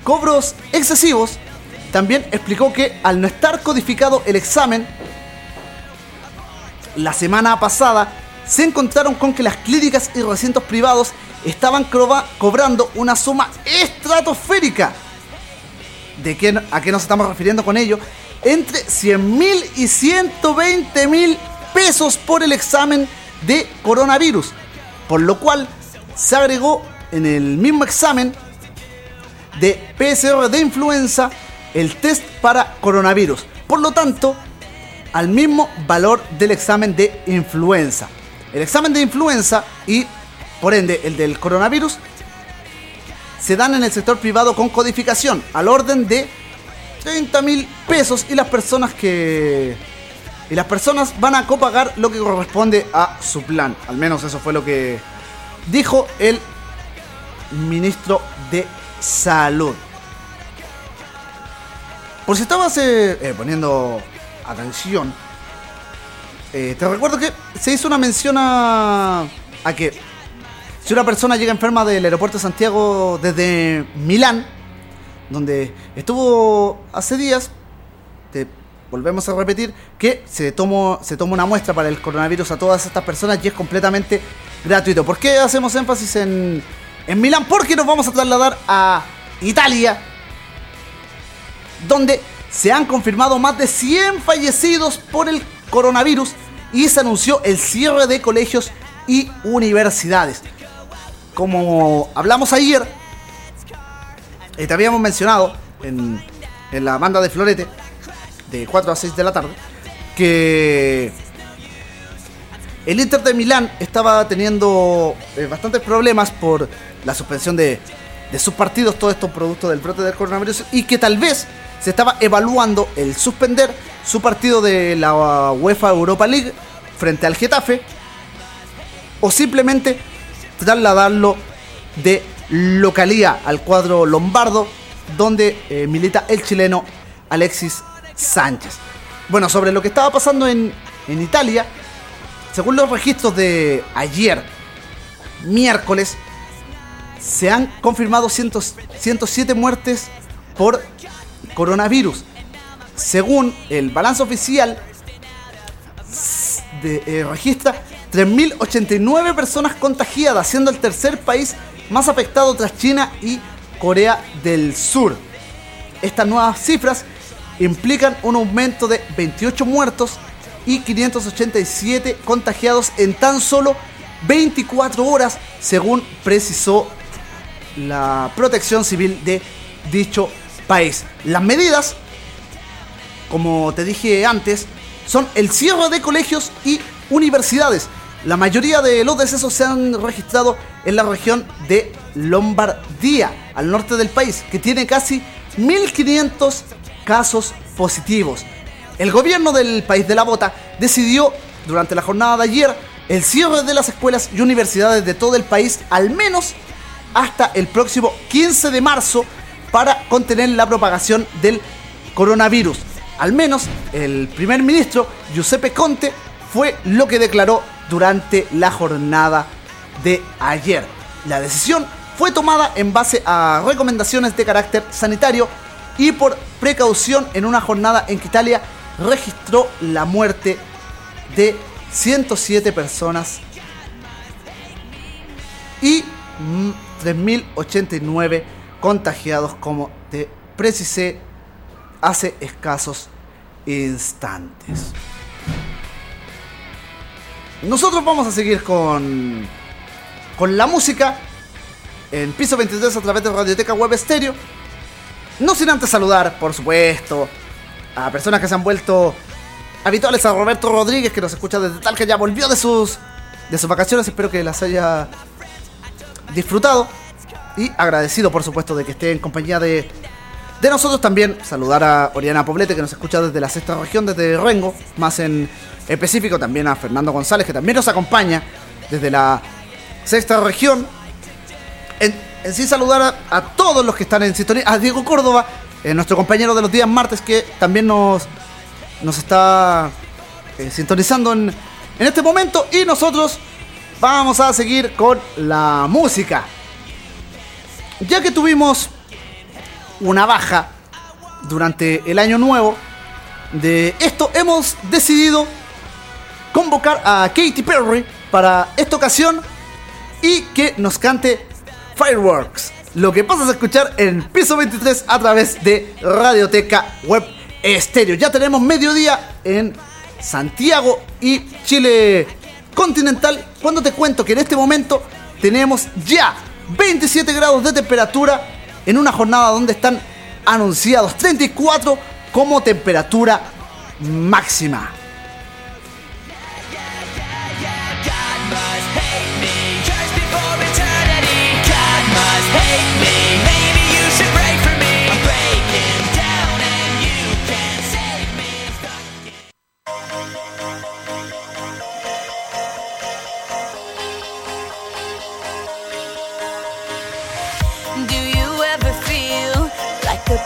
cobros excesivos, también explicó que al no estar codificado el examen, la semana pasada se encontraron con que las clínicas y recintos privados estaban cobrando una suma estratosférica. ¿De qué, ¿A qué nos estamos refiriendo con ello? Entre 100 mil y 120 mil pesos por el examen de coronavirus. Por lo cual se agregó en el mismo examen de PCR de influenza el test para coronavirus. Por lo tanto, al mismo valor del examen de influenza. El examen de influenza y, por ende, el del coronavirus se dan en el sector privado con codificación al orden de 30 mil pesos y las personas que y las personas van a copagar lo que corresponde a su plan. Al menos eso fue lo que dijo el ministro de Salud. Por si estabas eh, eh, poniendo atención, eh, te recuerdo que se hizo una mención a, a que Si una persona llega enferma del aeropuerto de Santiago desde Milán, donde estuvo hace días, te volvemos a repetir que se tomó, se toma una muestra para el coronavirus a todas estas personas y es completamente gratuito. ¿Por qué hacemos énfasis en, en Milán? Porque nos vamos a trasladar a Italia, donde se han confirmado más de 100 fallecidos por el coronavirus y se anunció el cierre de colegios y universidades. Como hablamos ayer, eh, te habíamos mencionado en, en la banda de Florete, de 4 a 6 de la tarde, que el Inter de Milán estaba teniendo eh, bastantes problemas por la suspensión de, de sus partidos, todo esto producto del brote del coronavirus, y que tal vez se estaba evaluando el suspender su partido de la UEFA Europa League frente al Getafe, o simplemente trasladarlo de localía al cuadro lombardo, donde eh, milita el chileno Alexis Sánchez. Bueno, sobre lo que estaba pasando en, en Italia, según los registros de ayer, miércoles, se han confirmado 100 107 muertes por coronavirus. Según el balance oficial, de- eh, registra 3.089 personas contagiadas, siendo el tercer país más afectado tras China y Corea del Sur. Estas nuevas cifras implican un aumento de 28 muertos y 587 contagiados en tan solo 24 horas, según precisó la protección civil de dicho país. Las medidas, como te dije antes, son el cierre de colegios y universidades. La mayoría de los decesos se han registrado en la región de Lombardía, al norte del país, que tiene casi 1.500 casos positivos. El gobierno del país de la bota decidió durante la jornada de ayer el cierre de las escuelas y universidades de todo el país, al menos hasta el próximo 15 de marzo, para contener la propagación del coronavirus. Al menos el primer ministro Giuseppe Conte fue lo que declaró durante la jornada de ayer. La decisión fue tomada en base a recomendaciones de carácter sanitario y por precaución en una jornada en que Italia registró la muerte de 107 personas y mm, 3.089 contagiados como te precisé hace escasos instantes. Nosotros vamos a seguir con, con la música en piso 23 a través de Radioteca Web Estéreo. No sin antes saludar, por supuesto, a personas que se han vuelto habituales, a Roberto Rodríguez, que nos escucha desde tal que ya volvió de sus, de sus vacaciones. Espero que las haya disfrutado y agradecido, por supuesto, de que esté en compañía de, de nosotros. También saludar a Oriana Poblete, que nos escucha desde la sexta región, desde Rengo, más en específico. También a Fernando González, que también nos acompaña desde la sexta región. En, sí saludar a, todos los que están en sintonía. A Diego Córdoba, eh, nuestro compañero de los días martes, que también nos, nos está eh, sintonizando en este momento. Y nosotros vamos a seguir con la música. Ya que tuvimos una baja durante el año nuevo, de esto hemos decidido convocar a Katy Perry para esta ocasión y que nos cante Fireworks. Lo que pasas a escuchar en piso 23 a través de Radioteca Web Estéreo. Ya tenemos mediodía en Santiago y Chile continental. Cuando te cuento que en este momento tenemos ya 27 grados de temperatura en una jornada donde están anunciados 34 como temperatura máxima.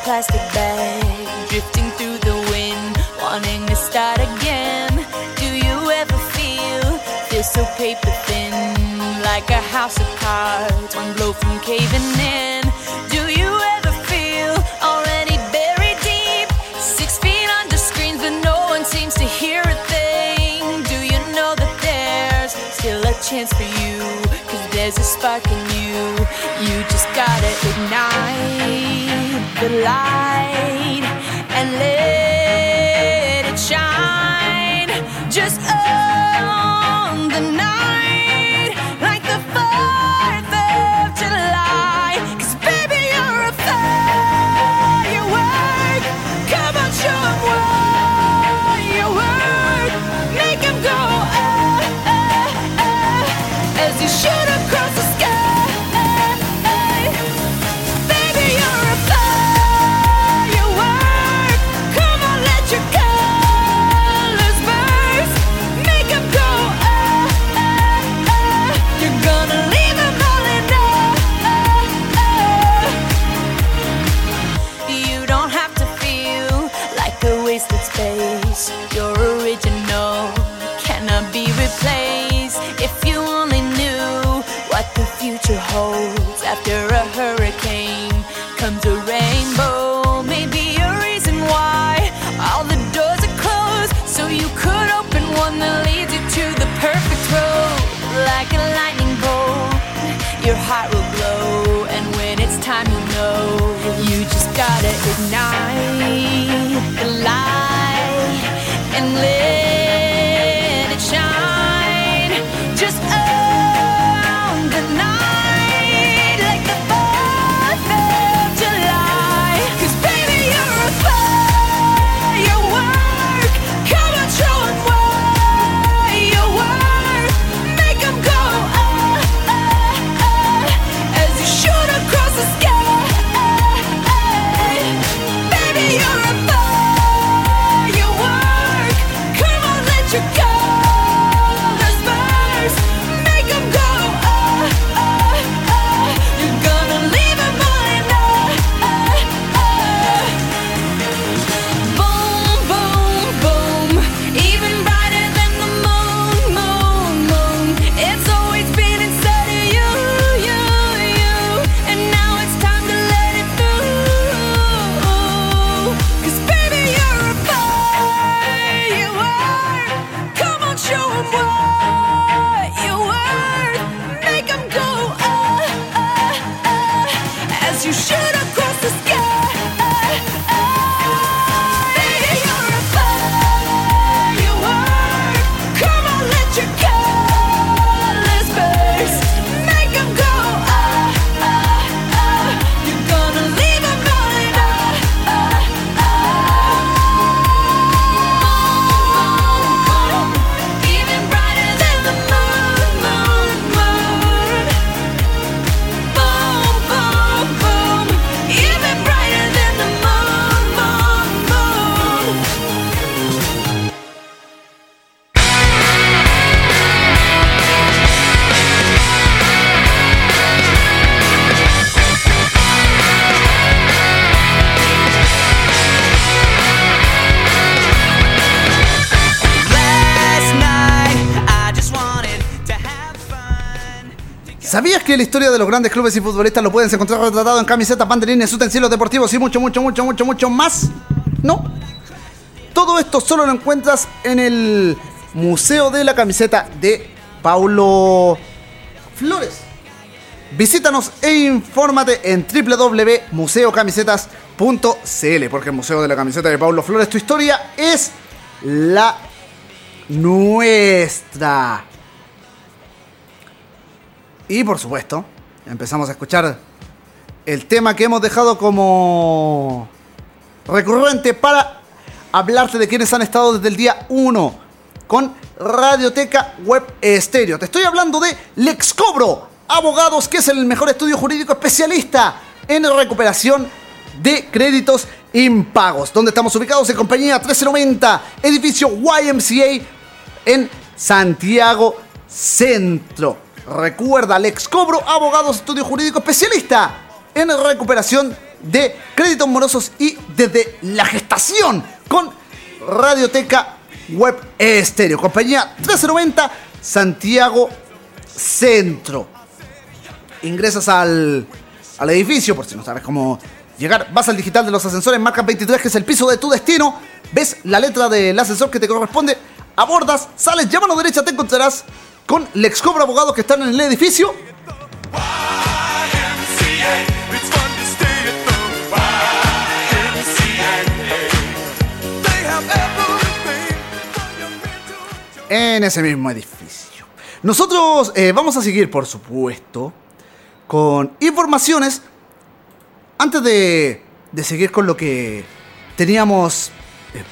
Plastic bag drifting through the wind, wanting to start again? Do you ever feel feel so paper thin, like like a house of cards, one blow from caving in. Do you ever feel already buried deep? Six feet under screens, but no one seems to hear a thing. Do you know that there's still a chance for you? Cause there's a spark in you. You just gotta ignite the light and let la historia de los grandes clubes y futbolistas lo puedes encontrar retratado en camisetas, banderines, utensilios deportivos y mucho, mucho, mucho, mucho, mucho más? No. Todo esto solo lo encuentras en el Museo de la Camiseta de Paulo Flores. Visítanos e infórmate en www.museocamisetas.cl porque el Museo de la Camiseta de Paulo Flores, tu historia es la nuestra. Y por supuesto, empezamos a escuchar el tema que hemos dejado como recurrente para hablarte de quienes han estado desde el día 1 con Radioteca Web Estéreo. Te estoy hablando de Lex Cobro, abogados, que es el mejor estudio jurídico especialista en recuperación de créditos impagos. Donde estamos ubicados en compañía 1390, edificio YMCA en Santiago Centro. Recuerda, Lex Cobro, abogados, estudio jurídico especialista en recuperación de créditos morosos y desde la gestación con Radioteca Web Estéreo. Compañía 1390, Santiago centro. Ingresas al, al edificio, por si no sabes cómo llegar. Vas al digital de los ascensores, marcas 23, que es el piso de tu destino. Ves la letra del ascensor que te corresponde. Abordas, sales, llama a la derecha, te encontrarás con Lex Cobra Abogados que están en el edificio. En ese mismo edificio. Nosotros eh, vamos a seguir, por supuesto, con informaciones antes de, de seguir con lo que teníamos eh,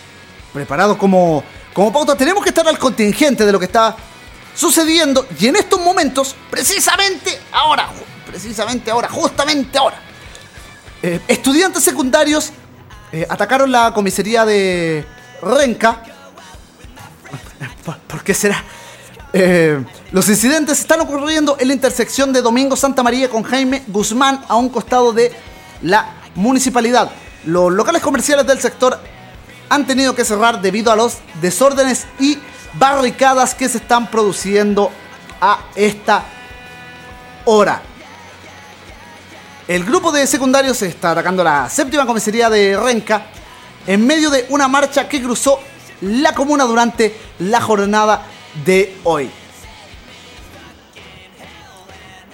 preparado como, como pauta. Tenemos que estar al contingente de lo que está sucediendo y en estos momentos, precisamente ahora, precisamente ahora, justamente ahora, eh, estudiantes secundarios eh, atacaron la comisaría de Renca ¿Por, <laughs> por qué será? Eh, los incidentes están ocurriendo en la intersección de Domingo Santa María con Jaime Guzmán a un costado de la municipalidad. Los locales comerciales del sector han tenido que cerrar debido a los desórdenes y barricadas que se están produciendo a esta hora. El grupo de secundarios está atacando la séptima comisaría de Renca en medio de una marcha que cruzó la comuna durante la jornada de hoy.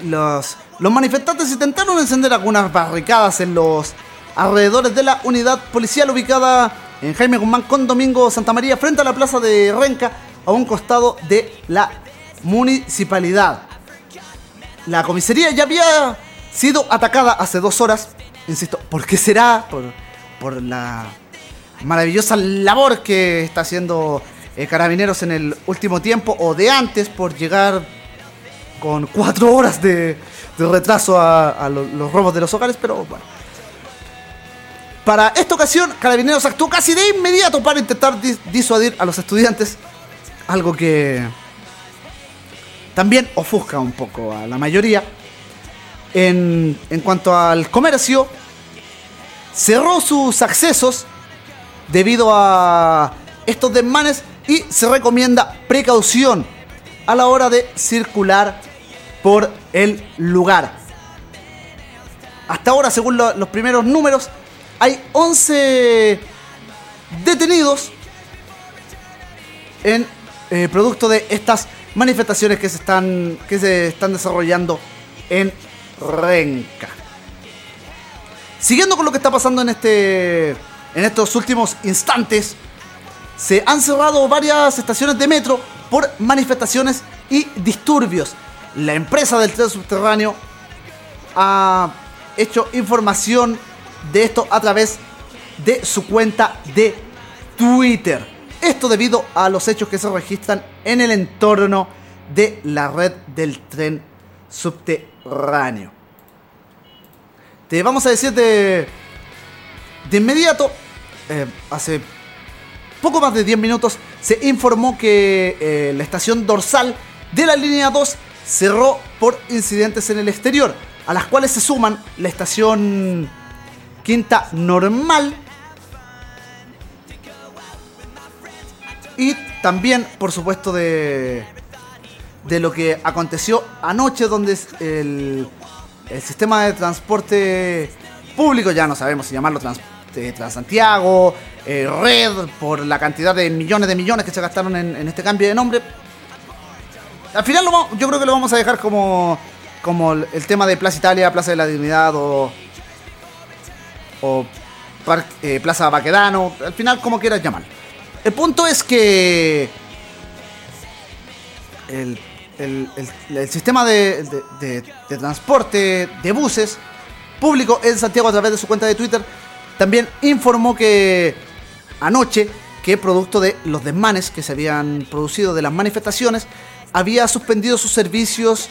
Los, los manifestantes intentaron encender algunas barricadas en los alrededores de la unidad policial ubicada en Jaime Guzmán con Domingo Santa María frente a la plaza de Renca a un costado de la municipalidad. La comisaría ya había sido atacada hace dos horas. Insisto, ¿por qué será? Por, por la maravillosa labor que está haciendo eh, Carabineros en el último tiempo o de antes por llegar con cuatro horas de, de retraso a, a lo- los robos de los hogares, pero bueno. Para esta ocasión, Carabineros actuó casi de inmediato para intentar dis- disuadir a los estudiantes, algo que también ofusca un poco a la mayoría. En, en cuanto al comercio, cerró sus accesos debido a estos desmanes y se recomienda precaución a la hora de circular por el lugar. Hasta ahora, según lo- los primeros números, hay 11 detenidos en eh, producto de estas manifestaciones que se están que se están desarrollando en Renca. Siguiendo con lo que está pasando en este en estos últimos instantes, se han cerrado varias estaciones de metro por manifestaciones y disturbios. La empresa del tren subterráneo ha hecho información de esto a través de su cuenta de Twitter. Esto debido a los hechos que se registran en el entorno de la red del tren subterráneo. Te vamos a decir de, de inmediato, eh, hace poco más de 10 minutos, se informó que eh, la estación dorsal de la línea 2 cerró por incidentes en el exterior, a las cuales se suman la estación quinta normal y también, por supuesto, de, de lo que aconteció anoche, donde el, el sistema de transporte público, ya no sabemos si llamarlo trans, eh, Transantiago, Red, por la cantidad de millones de millones que se gastaron en, este cambio de nombre. Al final lo yo creo que lo vamos a dejar como, como el, tema de Plaza Italia, Plaza de la Dignidad o, o Par- eh, Plaza Baquedano, al final como quieras llamarlo. El punto es que el, el- el- sistema de- de- de transporte de buses público en Santiago a través de su cuenta de Twitter también informó que anoche que producto de los desmanes que se habían producido de las manifestaciones había suspendido sus servicios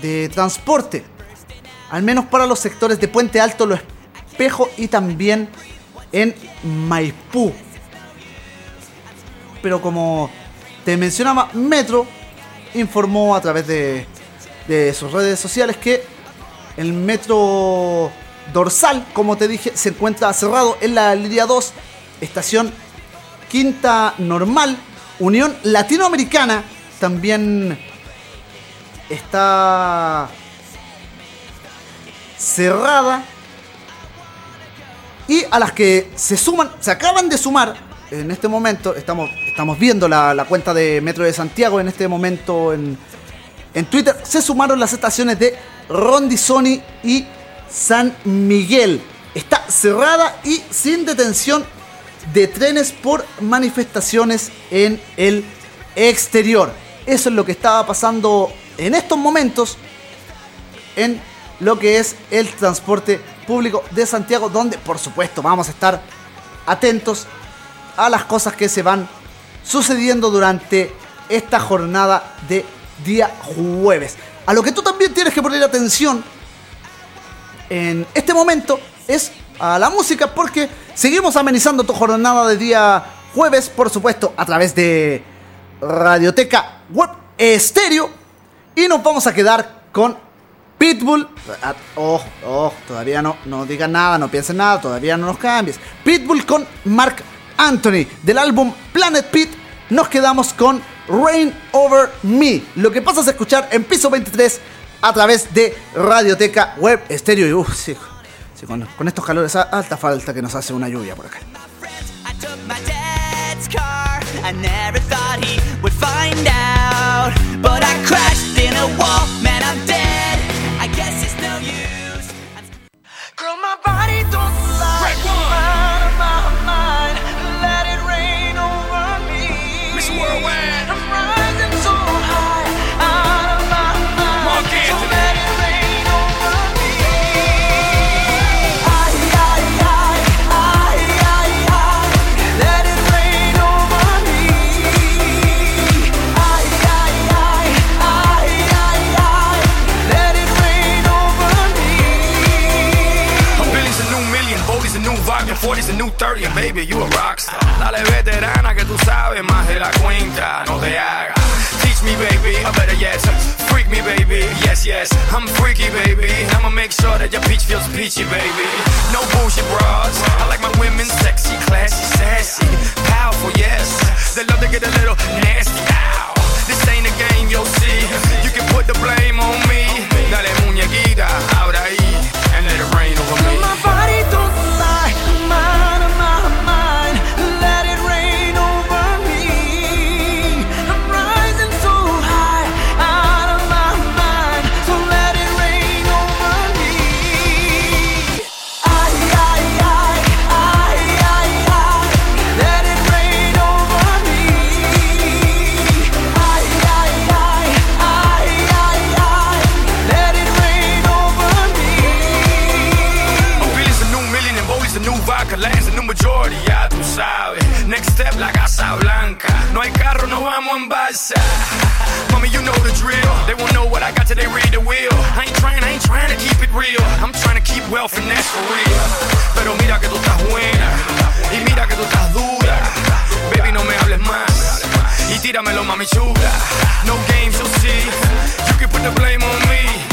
de transporte al menos para los sectores de Puente Alto, Lo Espejo y también en Maipú. Pero como te mencionaba, Metro informó a través de, de sus redes sociales que el metro dorsal, como te dije, se encuentra cerrado en la línea 2, estación Quinta Normal, Unión Latinoamericana, también está cerrada. Y a las que se suman, se acaban de sumar en este momento, estamos, estamos viendo la, cuenta de Metro de Santiago en este momento en, en Twitter, se sumaron las estaciones de Rondizoni y San Miguel. Está cerrada y sin detención de trenes por manifestaciones en el exterior. Eso es lo que estaba pasando en estos momentos en lo que es el transporte público de Santiago, donde por supuesto vamos a estar atentos a las cosas que se van sucediendo durante esta jornada de día jueves. A lo que tú también tienes que poner atención en este momento es a la música porque seguimos amenizando tu jornada de día jueves, por supuesto, a través de Radioteca Web Estéreo y nos vamos a quedar con Pitbull. Oh, oh, todavía no, no digan nada, no piensen nada, todavía no nos cambies. Pitbull con Mark Anthony del álbum Planet Pit. Nos quedamos con Rain Over Me. Lo que pasas a escuchar en piso 23 a través de Radioteca Web Estéreo. Y uff, sí, sí, con, con estos calores, a- alta falta que nos hace una lluvia por acá. I took my dad's car. I never thought he would find out. But I crashed in a wall, man, I'm dead. I guess it's no use. Girl, my body don't lie. Worldwide. 40's a new 30, and baby, you a rockstar. Dale veterana que tú sabes más de la cuenta, no te hagas. Teach me, baby, or better yet, freak me, baby. Yes, yes, I'm freaky, baby. I'ma make sure that your peach feels peachy, baby. No bullshit bras. I like my women sexy, classy, sassy, powerful, yes. They love to get a little nasty. Ow. This ain't a game, you'll see. You can put the blame on me. Dale muñequita, ahora ahí, Mommy, you know the drill. They won't know what I got till they read the wheel. I ain't trying, I ain't trying to keep it real. I'm trying to keep wealth and that's for real. Pero mira que tú estás buena. Y mira que tú estás dura. Baby, no me hables más. Y tíramelo, mami chula. No games, you'll see. You can put the blame on me.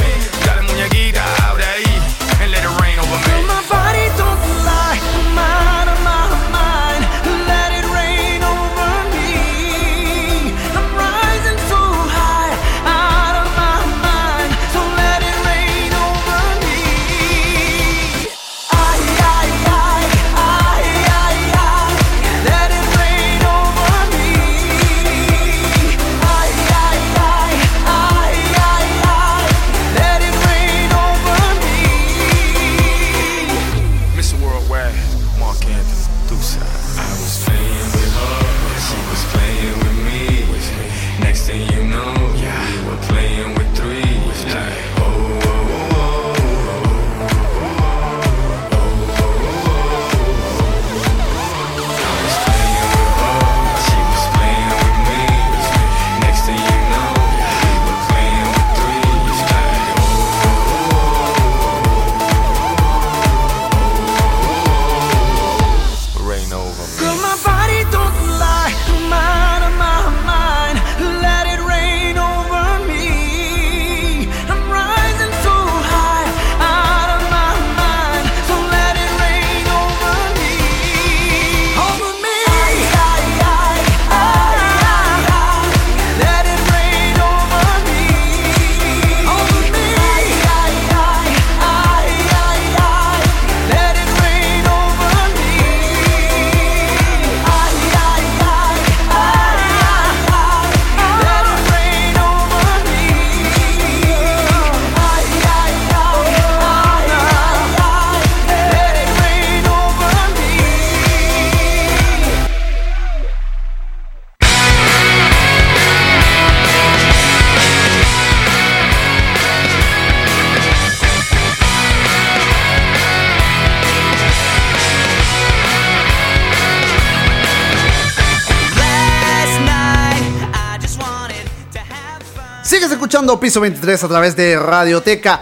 Escuchando Piso 23 a través de Radioteca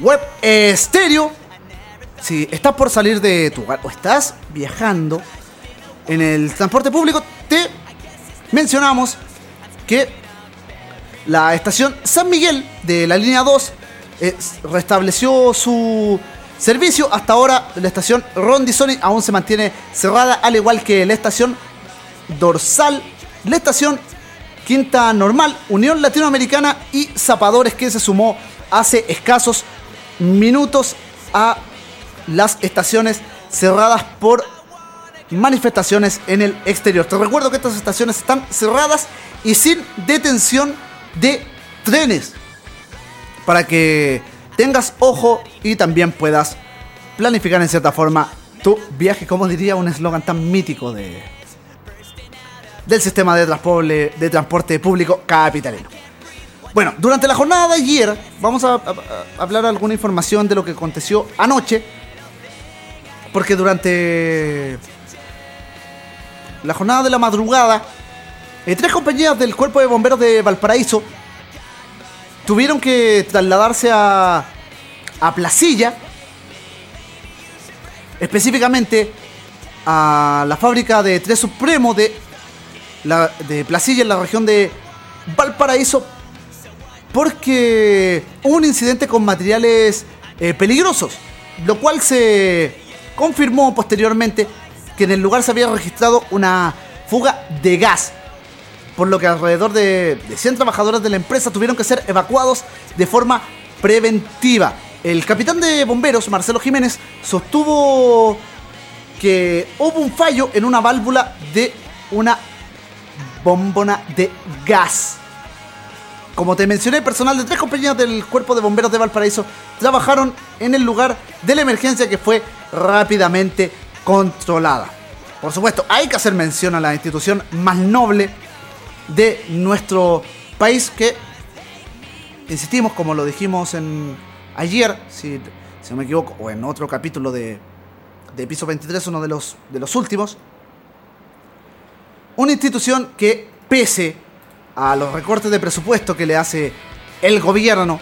Web Estéreo. Si estás por salir de tu hogar o estás viajando en el transporte público, te mencionamos que la estación San Miguel de la línea 2 eh, restableció su servicio. Hasta ahora la estación Rondizoni aún se mantiene cerrada, al igual que la estación Dorsal, la estación Quinta Normal, Unión Latinoamericana y Zapadores que se sumó hace escasos minutos a las estaciones cerradas por manifestaciones en el exterior. Te recuerdo que estas estaciones están cerradas y sin detención de trenes para que tengas ojo y también puedas planificar en cierta forma tu viaje, como diría un eslogan tan mítico de, del sistema de transporte, público capitalino. Bueno, durante la jornada de ayer vamos a hablar alguna información de lo que aconteció anoche, porque durante la jornada de la madrugada, eh, tres compañías del Cuerpo de Bomberos de Valparaíso tuvieron que trasladarse a, a Placilla, específicamente a la fábrica de Tres Supremo de, la, de Placilla en la región de Valparaíso, porque hubo un incidente con materiales eh, peligrosos, lo cual se confirmó posteriormente que en el lugar se había registrado una fuga de gas por lo que alrededor de, de 100 trabajadores de la empresa tuvieron que ser evacuados de forma preventiva. El capitán de bomberos, Marcelo Jiménez, sostuvo que hubo un fallo en una válvula de una bombona de gas. Como te mencioné, personal de tres compañías del Cuerpo de Bomberos de Valparaíso trabajaron en el lugar de la emergencia que fue rápidamente controlada. Por supuesto, hay que hacer mención a la institución más noble de nuestro país que, insistimos, como lo dijimos en ayer, si, si no me equivoco, o en otro capítulo de, de Piso 23, uno de los, de los últimos, una institución que pese a los recortes de presupuesto que le hace el gobierno,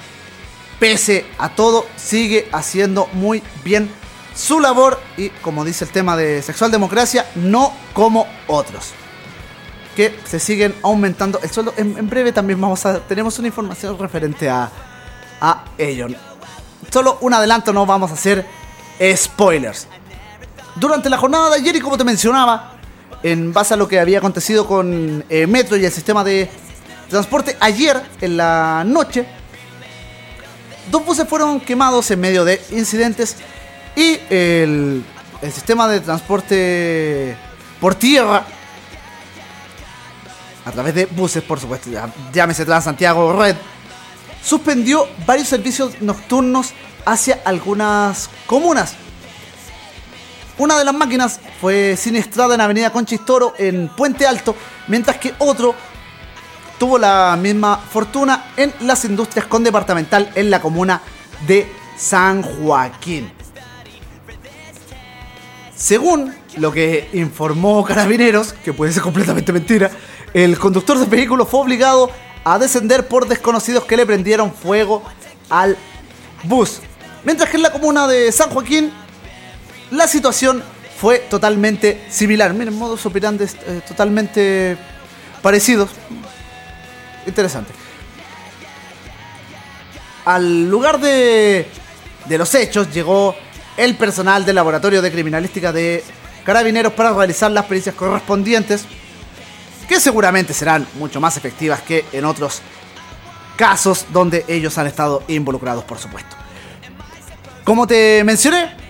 pese a todo, sigue haciendo muy bien su labor y, como dice el tema de sexual democracia, no como otros que se siguen aumentando el sueldo. En, breve también vamos a tenemos una información referente a, a ello. Solo un adelanto, no vamos a hacer spoilers. Durante la jornada de ayer y como te mencionaba, en base a lo que había acontecido con eh, Metro y el sistema de transporte, ayer en la noche, dos buses fueron quemados en medio de incidentes y el, el sistema de transporte por tierra a través de buses, por supuesto, llámese Transantiago Red, suspendió varios servicios nocturnos hacia algunas comunas. Una de las máquinas fue siniestrada en Avenida Conchistoro en Puente Alto, mientras que otro tuvo la misma fortuna en las industrias con departamental en la comuna de San Joaquín. Según lo que informó Carabineros, que puede ser completamente mentira, el conductor del vehículo fue obligado a descender por desconocidos que le prendieron fuego al bus. Mientras que en la comuna de San Joaquín, la situación fue totalmente similar. Miren, modos operantes eh, totalmente parecidos. Interesante. Al lugar de, de los hechos llegó el personal del Laboratorio de Criminalística de Carabineros para realizar las pericias correspondientes, que seguramente serán mucho más efectivas que en otros casos donde ellos han estado involucrados, por supuesto. Como te mencioné,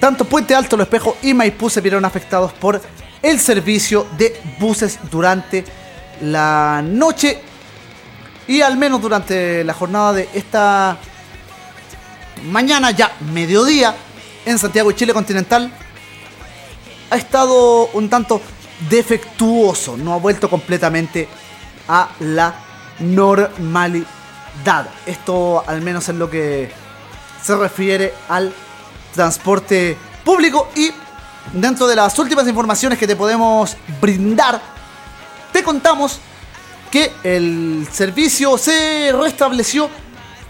tanto Puente Alto, Lo Espejo y Maipú se vieron afectados por el servicio de buses durante la noche y al menos durante la jornada de esta mañana, ya mediodía, en Santiago Chile continental, ha estado un tanto defectuoso, no ha vuelto completamente a la normalidad. Esto al menos en lo que se refiere al transporte público y dentro de las últimas informaciones que te podemos brindar, te contamos que el servicio se restableció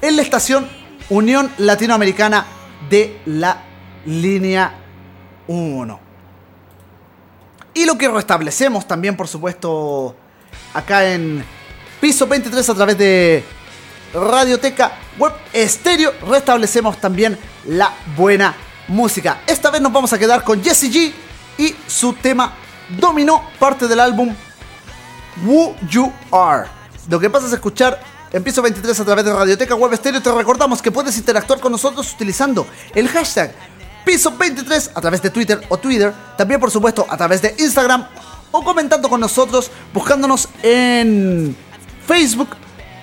en la estación Unión Latinoamericana de la línea 1. Y lo que restablecemos también, por supuesto, acá en piso 23 a través de Radioteca Web Estéreo, restablecemos también la buena música. Esta vez nos vamos a quedar con Jesse G y su tema Dominó, parte del álbum Who You Are. Lo que pasa es escuchar en piso 23 a través de Radioteca Web Estéreo. Te recordamos que puedes interactuar con nosotros utilizando el hashtag piso 23 a través de Twitter o Twitter. También, por supuesto, a través de Instagram o comentando con nosotros, buscándonos en Facebook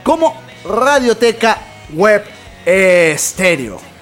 como Radioteca Web Estéreo.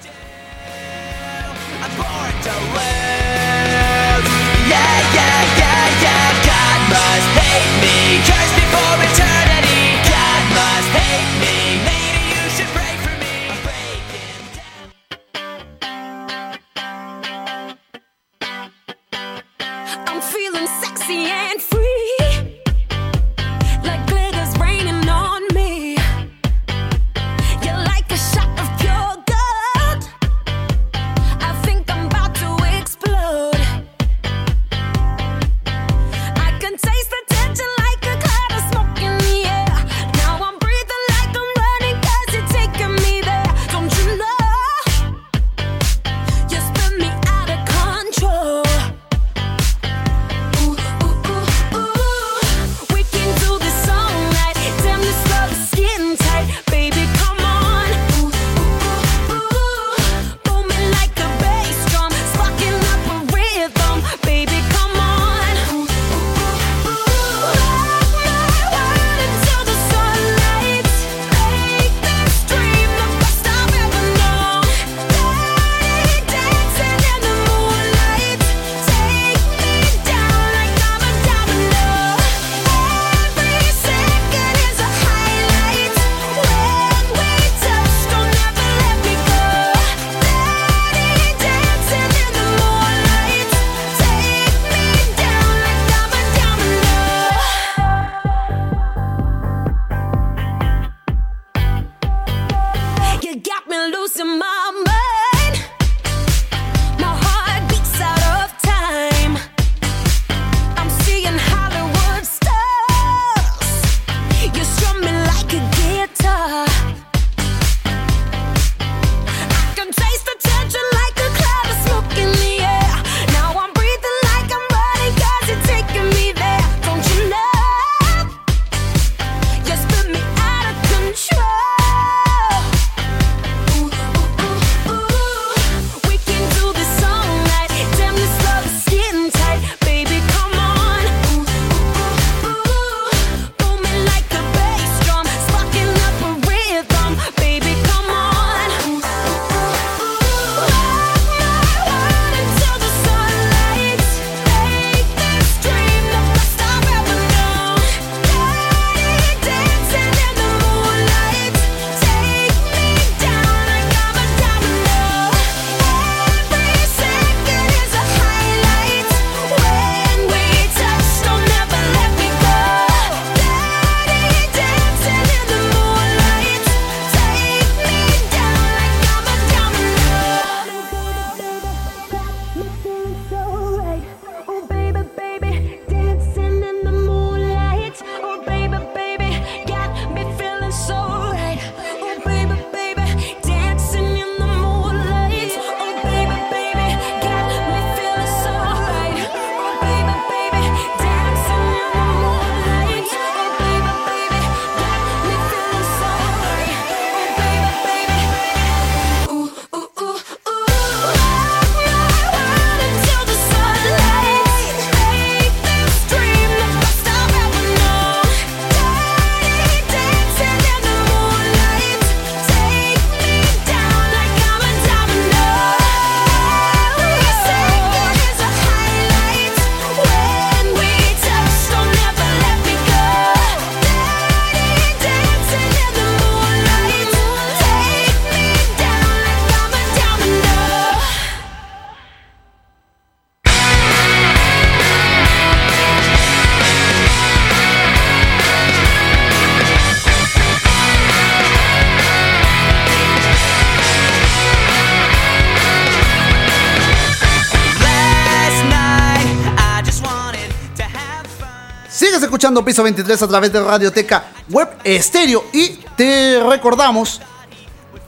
Piso 23 a través de Radioteca Web Estéreo. Y te recordamos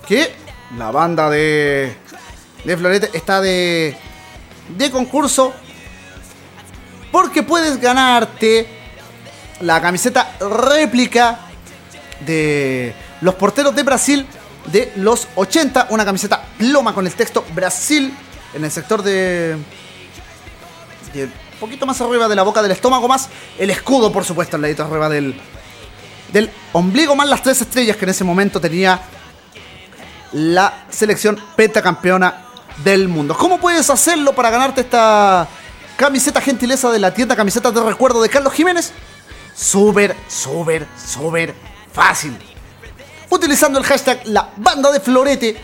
que la banda de, de Florete está de, de concurso porque puedes ganarte la camiseta réplica de los porteros de Brasil de los 80, una camiseta ploma con el texto Brasil en el sector de, poquito más arriba de la boca del estómago, más el escudo, por supuesto, al ladito arriba del, del ombligo, más las tres estrellas que en ese momento tenía la selección pentacampeona del mundo. ¿Cómo puedes hacerlo para ganarte esta camiseta gentileza de la tienda Camisetas de Recuerdo de Carlos Jiménez? Súper, súper, súper fácil. Utilizando el hashtag la banda de Florete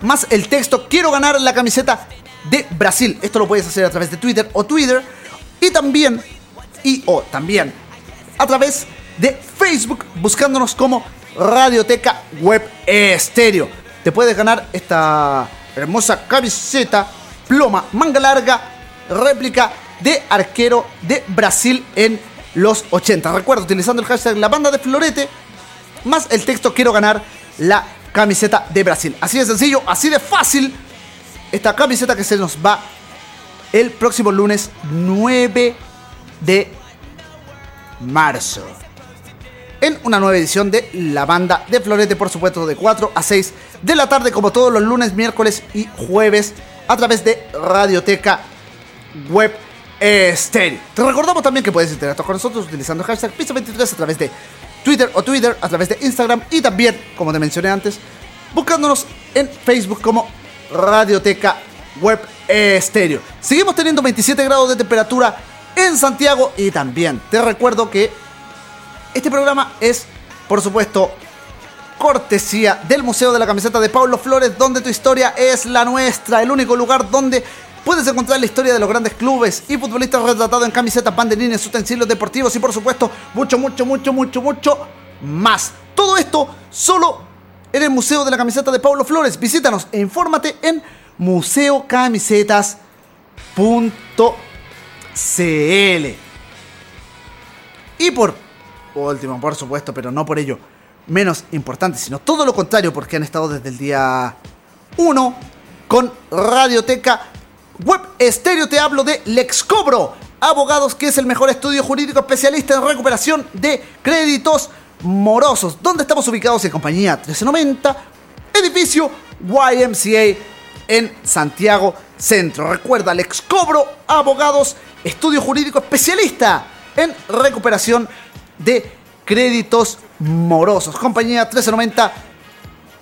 más el texto quiero ganar la camiseta de Brasil. Esto lo puedes hacer a través de Twitter o Twitter y también y o también a través de Facebook buscándonos como Radioteca Web Estéreo. Te puedes ganar esta hermosa camiseta ploma manga larga réplica de arquero de Brasil en los 80. Recuerda utilizando el hashtag la banda de Florete más el texto quiero ganar la camiseta de Brasil. Así de sencillo, así de fácil. Esta camiseta que se nos va el próximo lunes 9 de marzo. En una nueva edición de La Banda de Florete, por supuesto, de 4 a 6 de la tarde, como todos los lunes, miércoles y jueves, a través de Radioteca Web Estéreo. Te recordamos también que puedes interactuar con nosotros utilizando hashtag Piso23 a través de Twitter o Twitter, a través de Instagram y también, como te mencioné antes, buscándonos en Facebook como Radioteca Web Estéreo. Seguimos teniendo 27 grados de temperatura en Santiago y también te recuerdo que este programa es, por supuesto, cortesía del Museo de la Camiseta de Pablo Flores, donde tu historia es la nuestra, el único lugar donde puedes encontrar la historia de los grandes clubes y futbolistas retratados en camisetas, banderines, utensilios deportivos y por supuesto mucho, mucho, mucho, mucho, mucho más. Todo esto solo en el Museo de la Camiseta de Pablo Flores. Visítanos e infórmate en museocamisetas.cl. Y por último, por supuesto, pero no por ello menos importante, sino todo lo contrario, porque han estado desde el día 1 con Radioteca Web Estéreo. Te hablo de Lexcobro, abogados, que es el mejor estudio jurídico especialista en recuperación de créditos morosos. donde estamos ubicados en compañía 1390, edificio YMCA en Santiago Centro. Recuerda, Lexcobro, abogados, estudio jurídico especialista en recuperación de créditos morosos. Compañía 1390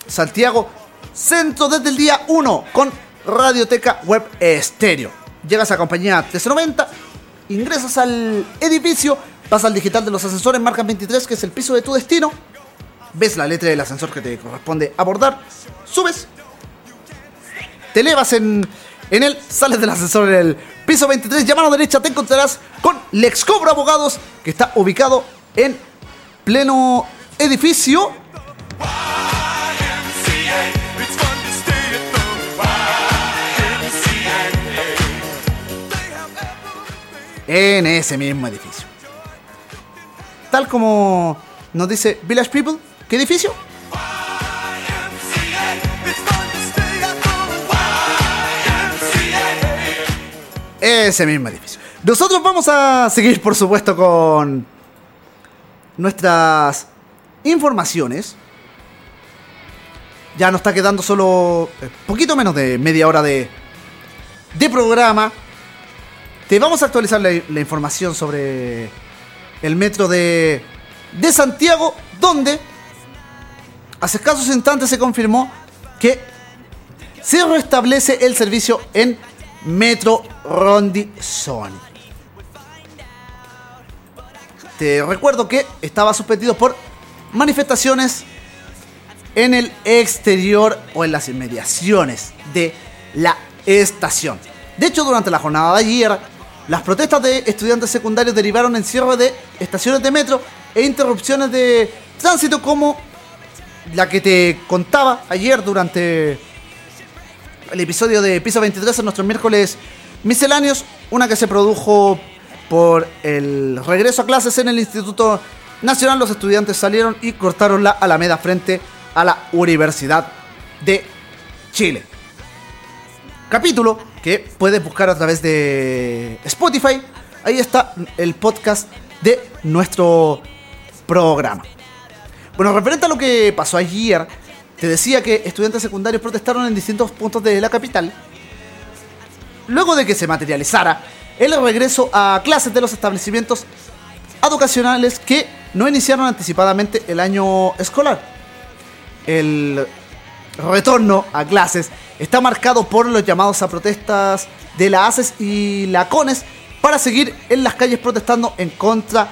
Santiago Centro desde el día 1 con Radioteca Web Estéreo. Llegas a compañía 1390, ingresas al edificio, vas al digital de los ascensores, marca 23, que es el piso de tu destino. Ves la letra del ascensor que te corresponde abordar, subes, te elevas en, en él, sales del ascensor en el piso 23 y a derecha te encontrarás con Lexcobro Abogados, que está ubicado en pleno edificio. En ese mismo edificio. Tal como nos dice Village People, ¿qué edificio? Ese mismo edificio. Nosotros vamos a seguir, por supuesto, con nuestras informaciones. Ya nos está quedando solo eh, poquito menos de media hora de, de programa. Te vamos a actualizar la, la información sobre el metro de, de Santiago, donde hace escasos instantes se confirmó que se restablece el servicio en Metro Rondi Zone. Te recuerdo que estaba suspendido por manifestaciones en el exterior o en las inmediaciones de la estación. De hecho, durante la jornada de ayer, las protestas de estudiantes secundarios derivaron en cierre de estaciones de metro e interrupciones de tránsito como la que te contaba ayer durante el episodio de Piso 23 en nuestros miércoles misceláneos, una que se produjo por el regreso a clases en el Instituto Nacional, los estudiantes salieron y cortaron la Alameda frente a la Universidad de Chile. Capítulo que puedes buscar a través de Spotify. Ahí está el podcast de nuestro programa. Bueno, referente a lo que pasó ayer, te decía que estudiantes secundarios protestaron en distintos puntos de la capital. Luego de que se materializara el regreso a clases de los establecimientos educacionales que no iniciaron anticipadamente el año escolar. El retorno a clases está marcado por los llamados a protestas de la ACES y la CONES para seguir en las calles protestando en contra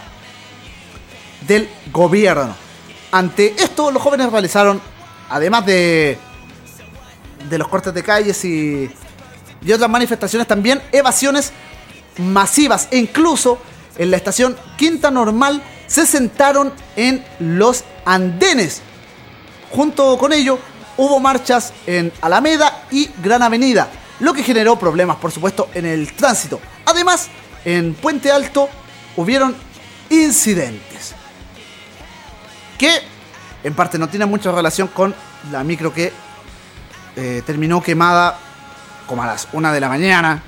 del gobierno. Ante esto, los jóvenes realizaron, además de, de los cortes de calles y, otras manifestaciones, también evasiones masivas e incluso en la estación Quinta Normal se sentaron en los andenes. Junto con ello hubo marchas en Alameda y Gran Avenida, lo que generó problemas por supuesto en el tránsito. Además, en Puente Alto hubieron incidentes que en parte no tienen mucha relación con la micro que eh, terminó quemada como a las 1 de la mañana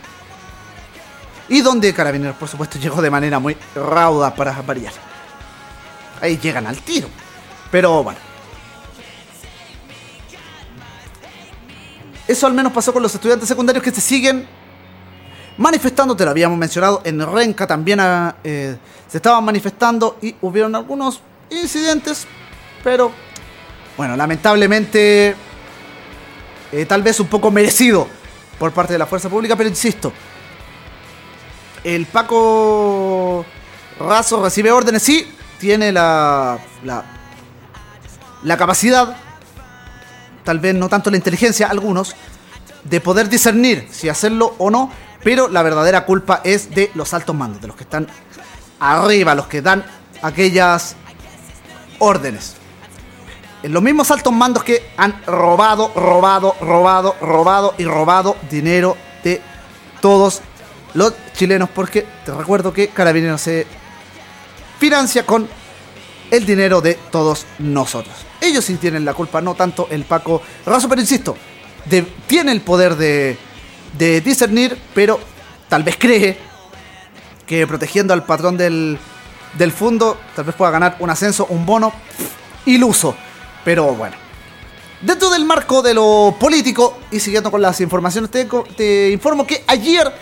y donde Carabineros, por supuesto, <laughs> llegó de manera muy rauda para variar. Ahí llegan al tiro. Pero bueno. Eso al menos pasó con los estudiantes secundarios que se siguen manifestando. Te lo habíamos mencionado. En Renca también ah, eh, se estaban manifestando y hubieron algunos incidentes. Pero bueno, lamentablemente eh, tal vez un poco merecido por parte de la fuerza pública. Pero insisto, el Paco Razo recibe órdenes, sí, tiene la, la, la capacidad, tal vez no tanto la inteligencia, algunos, de poder discernir si hacerlo o no, pero la verdadera culpa es de los altos mandos, de los que están arriba, los que dan aquellas órdenes. En los mismos altos mandos que han robado, robado, robado, robado y robado dinero de todos los chilenos, porque te recuerdo que Carabineros se financia con el dinero de todos nosotros. Ellos sí tienen la culpa, no tanto el Paco Razo, pero insisto, tiene el poder de, discernir, pero tal vez cree que protegiendo al patrón del, del fondo, tal vez pueda ganar un ascenso, un bono iluso. Pero bueno. Dentro del marco de lo político y siguiendo con las informaciones, te, te informo que ayer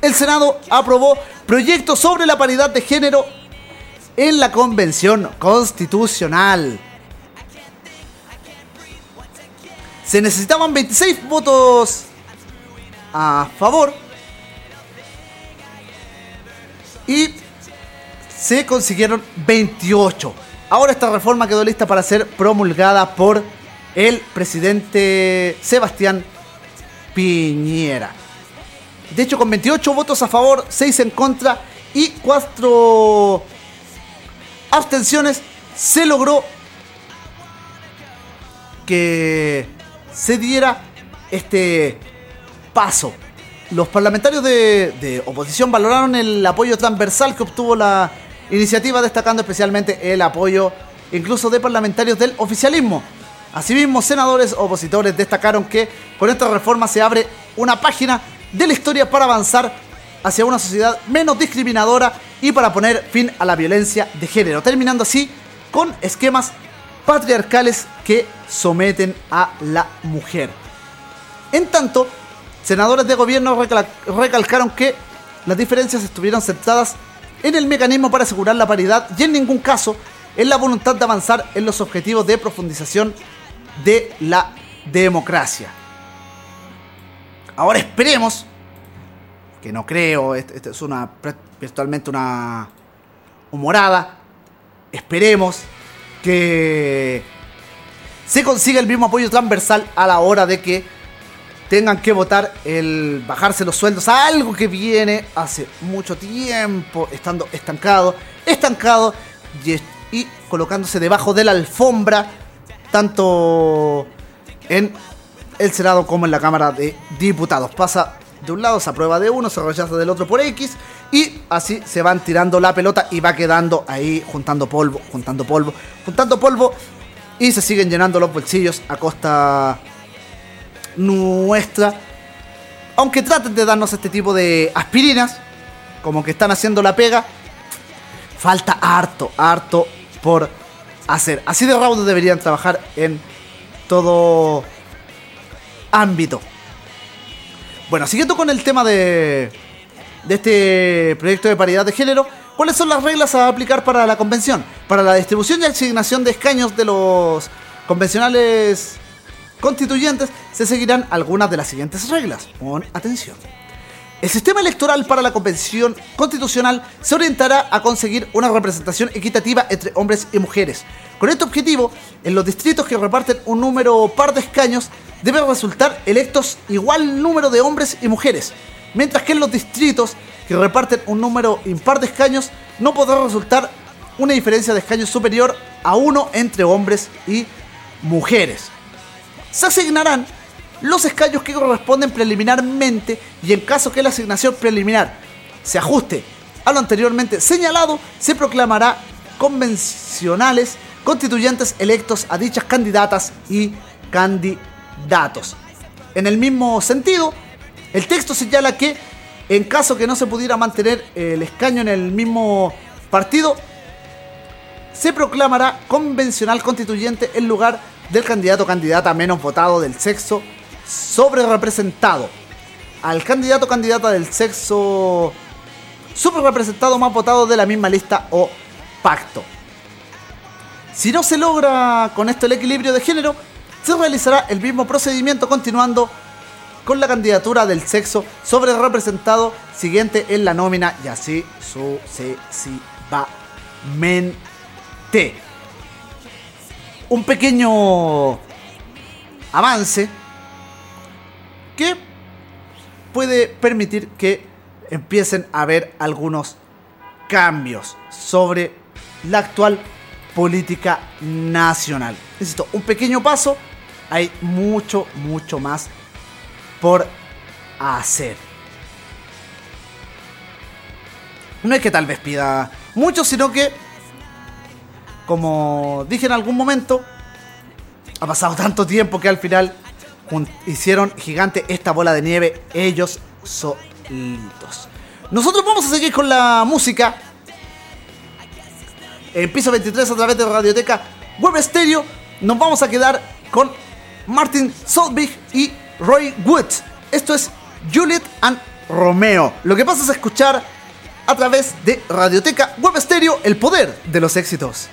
el Senado aprobó proyectos sobre la paridad de género en la Convención Constitucional. Se necesitaban 26 votos a favor y se consiguieron 28. Ahora esta reforma quedó lista para ser promulgada por el presidente Sebastián Piñera. De hecho, con 28 votos a favor, 6 en contra y 4 abstenciones, se logró que se diera este paso. Los parlamentarios de, oposición valoraron el apoyo transversal que obtuvo la iniciativa, destacando especialmente el apoyo incluso de parlamentarios del oficialismo. Asimismo, senadores opositores destacaron que con esta reforma se abre una página de la historia para avanzar hacia una sociedad menos discriminadora y para poner fin a la violencia de género, terminando así con esquemas patriarcales que someten a la mujer. En tanto, senadores de gobierno recal- recalcaron que las diferencias estuvieron centradas en el mecanismo para asegurar la paridad y en ningún caso en la voluntad de avanzar en los objetivos de profundización de la democracia. Ahora esperemos, que no creo, esto, esto es una virtualmente una humorada, esperemos que se consiga el mismo apoyo transversal a la hora de que tengan que votar el bajarse los sueldos, algo que viene hace mucho tiempo estando estancado, estancado y, colocándose debajo de la alfombra, tanto en el Senado como en la Cámara de Diputados. Pasa de un lado, se aprueba de uno, se rechaza del otro por X. Y así se van tirando la pelota y va quedando ahí juntando polvo, juntando polvo, juntando polvo. Y se siguen llenando los bolsillos a costa nuestra. Aunque traten de darnos este tipo de aspirinas, como que están haciendo la pega, falta harto, harto por hacer. Así de raudo deberían trabajar en todo ámbito. Bueno, siguiendo con el tema de, este proyecto de paridad de género, ¿cuáles son las reglas a aplicar para la convención? Para la distribución y asignación de escaños de los convencionales constituyentes se seguirán algunas de las siguientes reglas. Pon atención. El sistema electoral para la convención constitucional se orientará a conseguir una representación equitativa entre hombres y mujeres. Con este objetivo, en los distritos que reparten un número par de escaños, deben resultar electos igual número de hombres y mujeres, mientras que en los distritos que reparten un número impar de escaños, no podrá resultar una diferencia de escaños superior a uno entre hombres y mujeres se asignarán los escaños que corresponden preliminarmente y en caso que la asignación preliminar se ajuste a lo anteriormente señalado, se proclamará convencionales constituyentes electos a dichas candidatas y candidatos. En el mismo sentido, el texto señala que en caso que no se pudiera mantener el escaño en el mismo partido, se proclamará convencional constituyente en lugar del candidato o candidata menos votado del sexo sobre representado. Al candidato o candidata del sexo sobre representado más votado de la misma lista o pacto. Si no se logra con esto el equilibrio de género, se realizará el mismo procedimiento continuando con la candidatura del sexo sobre representado siguiente en la nómina y así sucesivamente. Un pequeño avance que puede permitir que empiecen a haber algunos cambios sobre la actual política nacional. Necesito un pequeño paso, hay mucho, mucho más por hacer. No es que tal vez pida mucho, sino que, como dije en algún momento, ha pasado tanto tiempo que al final hicieron gigante esta bola de nieve ellos solitos. Nosotros vamos a seguir con la música en piso 23 a través de Radioteca Web Stereo. Nos vamos a quedar con Martin Solvig y Roy Wood. Esto es Juliet and Romeo. Lo que pasa es escuchar a través de Radioteca Web Stereo el poder de los éxitos.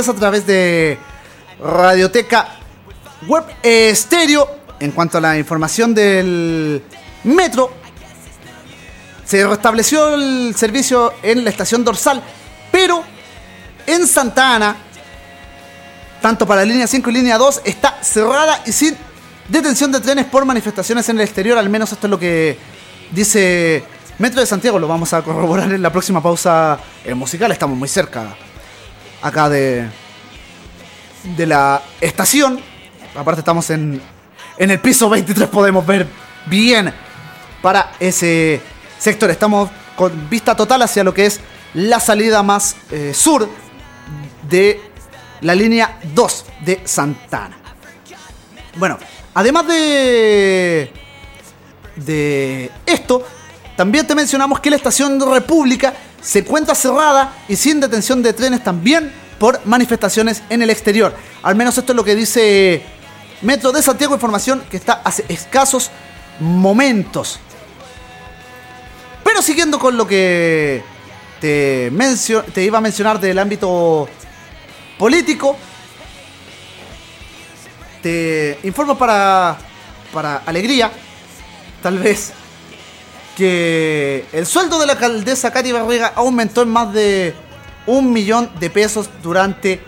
23 a través de Radioteca Web Estéreo. En cuanto a la información del metro, se restableció el servicio en la estación dorsal, pero en Santa Ana, tanto para línea 5 y línea 2, está cerrada y sin detención de trenes por manifestaciones en el exterior. Al menos esto es lo que dice Metro de Santiago. Lo vamos a corroborar en la próxima pausa musical. Estamos muy cerca acá de, de la estación. Aparte estamos en, en el piso 23, podemos ver bien para ese sector. Estamos con vista total hacia lo que es la salida más eh, sur de la línea 2 de Santana. Bueno, además de, de esto, también te mencionamos que la estación República se encuentra cerrada y sin detención de trenes también por manifestaciones en el exterior. Al menos esto es lo que dice Metro de Santiago, información que está hace escasos momentos. Pero siguiendo con lo que te, te iba a mencionar del ámbito político, te informo para, para alegría, tal vez, que el sueldo de la alcaldesa Katy Barriga aumentó en más de un millón de pesos durante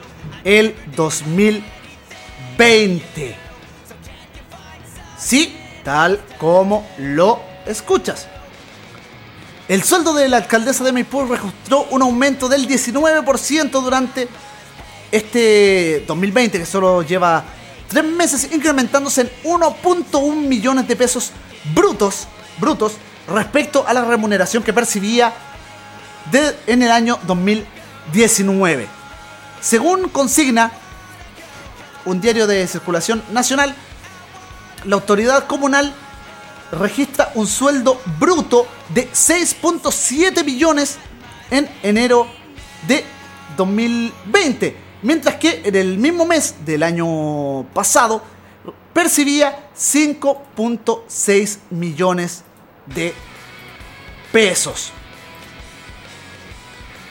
el 2020. Sí, tal como lo escuchas. El sueldo de la alcaldesa de Maipú registró un aumento del 19% durante este 2020, que solo lleva tres meses, incrementándose en 1.1 millones de pesos brutos, brutos respecto a la remuneración que percibía de- en el año 2019. Según consigna un diario de circulación nacional, la autoridad comunal registra un sueldo bruto de 6.7 millones en enero de 2020, mientras que en el mismo mes del año pasado percibía 5.6 millones de pesos.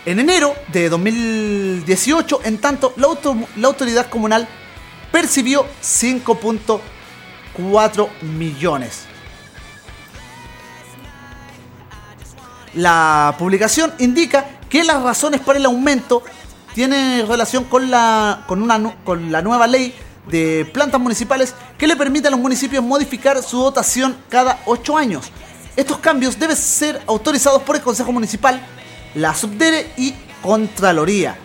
En enero de 2018, en tanto, la, auto- la autoridad comunal percibió 5.4 millones. La publicación indica que las razones para el aumento tienen relación con la, con una, con la nueva ley de plantas municipales que le permite a los municipios modificar su dotación cada 8 años. Estos cambios deben ser autorizados por el Consejo Municipal, la Subdere y Contraloría.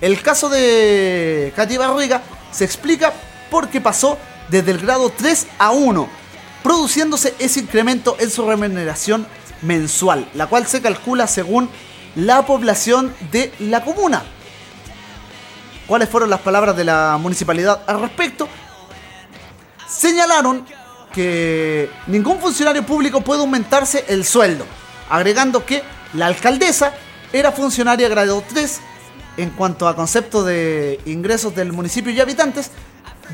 El caso de Katy Barriga se explica porque pasó desde el grado 3 a 1, produciéndose ese incremento en su remuneración mensual, la cual se calcula según la población de la comuna. ¿Cuáles fueron las palabras de la municipalidad al respecto? Señalaron que ningún funcionario público puede aumentarse el sueldo, agregando que la alcaldesa era funcionaria grado 3 en cuanto a concepto de ingresos del municipio y habitantes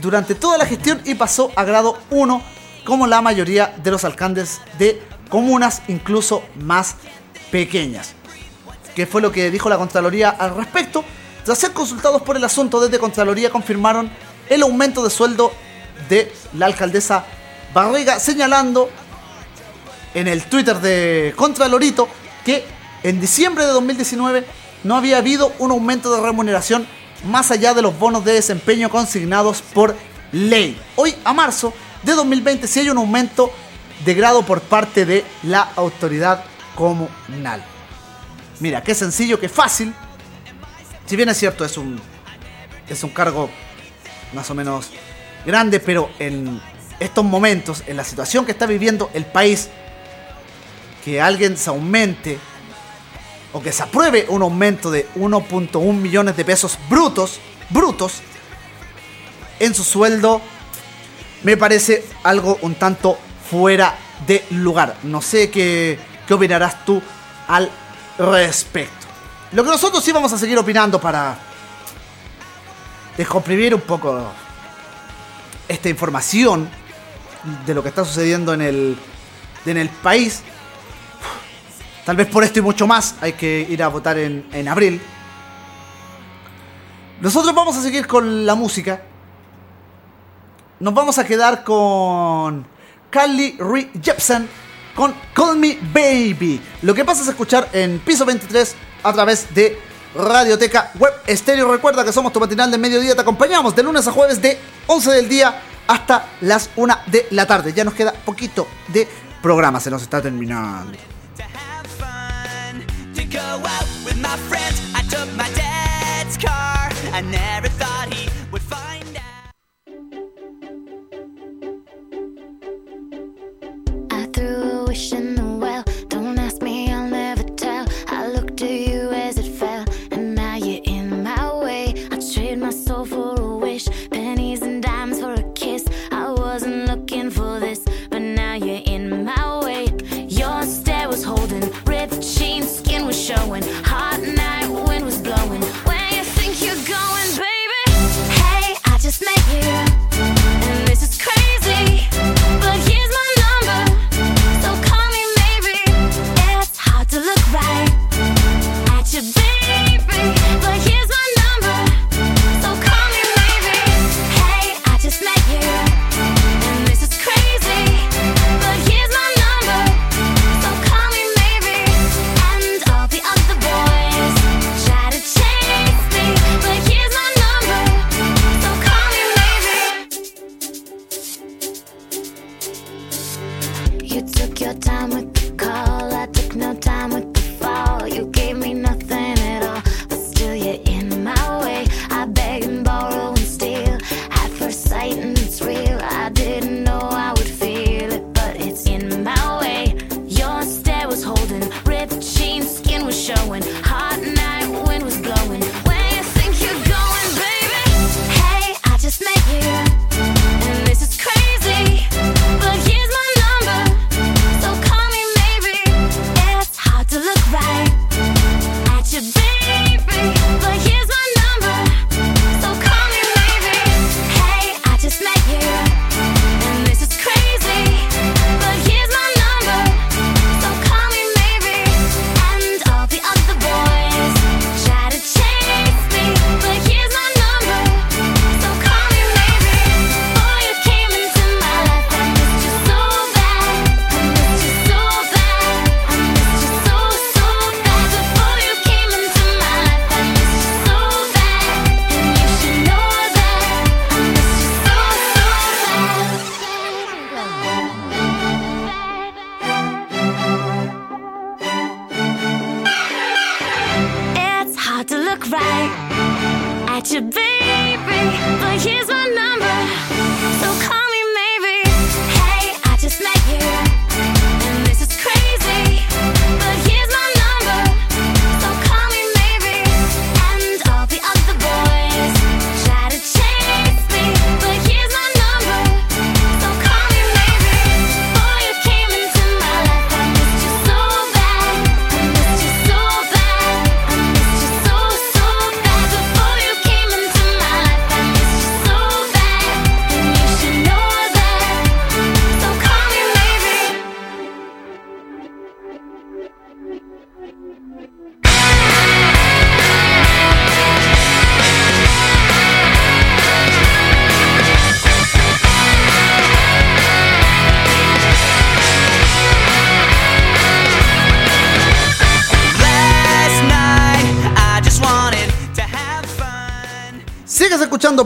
durante toda la gestión y pasó a grado 1 como la mayoría de los alcaldes de comunas incluso más pequeñas. ¿Qué fue lo que dijo la Contraloría al respecto? Tras ser consultados por el asunto desde Contraloría confirmaron el aumento de sueldo de la alcaldesa Barriga, señalando en el Twitter de Contralorito que en diciembre de 2019 no había habido un aumento de remuneración más allá de los bonos de desempeño consignados por ley. Hoy a marzo de 2020 sí hay un aumento de grado por parte de la autoridad comunal. Mira, qué sencillo, qué fácil. Si bien es cierto, es un, es un cargo más o menos grande, pero en estos momentos, en la situación que está viviendo el país, que alguien se aumente o que se apruebe un aumento de 1.1 millones de pesos brutos, brutos, en su sueldo, me parece algo un tanto fuera de lugar. No sé qué, qué opinarás tú al respecto. Lo que nosotros sí vamos a seguir opinando para descomprimir un poco esta información de lo que está sucediendo en el, en el país. Tal vez por esto y mucho más hay que ir a votar en, en abril. Nosotros vamos a seguir con la música. Nos vamos a quedar con Carly Rae Jepsen con Call Me Baby. Lo que pasa es escuchar en piso 23 a través de Radioteca Web Estéreo. Recuerda que somos tu matinal de mediodía. Te acompañamos de lunes a jueves de 11 del día hasta las 1 de la tarde. Ya nos queda poquito de programa. Se nos está terminando.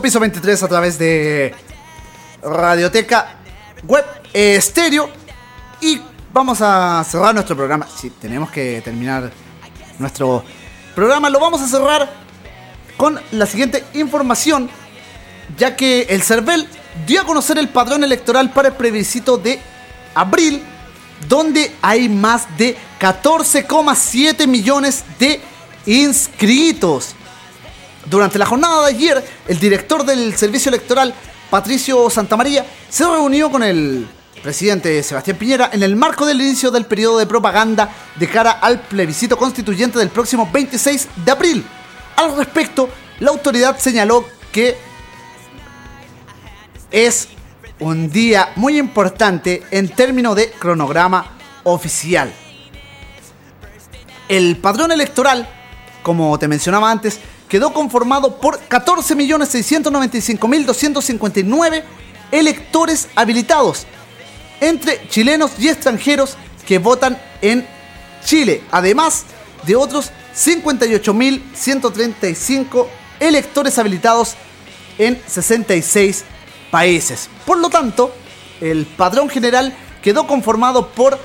piso 23 a través de Radioteca Web Estéreo. Y vamos a cerrar nuestro programa. Si tenemos que terminar nuestro programa, lo vamos a cerrar con la siguiente información, ya que el CERVEL dio a conocer el padrón electoral para el plebiscito de abril, donde hay más de 14,7 millones de inscritos. Durante la jornada de ayer, el director del Servicio Electoral, Patricio Santamaría, se reunió con el presidente Sebastián Piñera en el marco del inicio del periodo de propaganda de cara al plebiscito constituyente del próximo 26 de abril. Al respecto, la autoridad señaló que es un día muy importante en términos de cronograma oficial. El padrón electoral, como te mencionaba antes, quedó conformado por 14.695.259 electores habilitados entre chilenos y extranjeros que votan en Chile, además de otros 58.135 electores habilitados en 66 países. Por lo tanto, el padrón general quedó conformado por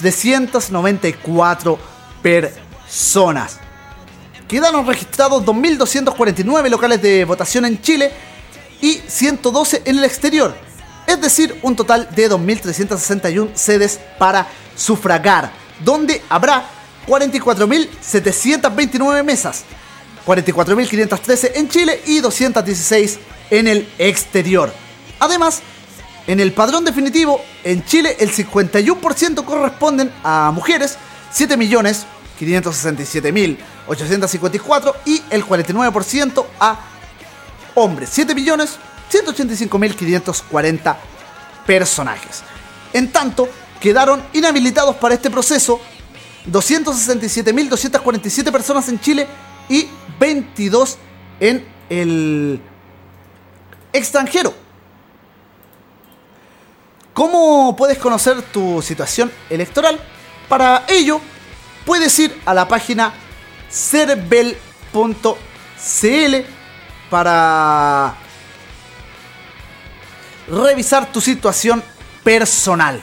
14.753.394 personas. Quedaron registrados 2.249 locales de votación en Chile y 112 en el exterior, es decir, un total de 2.361 sedes para sufragar, donde habrá 44.729 mesas, 44.513 en Chile y 216 en el exterior. Además, en el padrón definitivo, en Chile el 51% corresponden a mujeres, 7.567.854 y el 49% a hombres, 7.185.540 personajes. En tanto, quedaron inhabilitados para este proceso 267.247 personas en Chile y 22 en el extranjero. ¿Cómo puedes conocer tu situación electoral? Para ello, puedes ir a la página cervel.cl para revisar tu situación personal.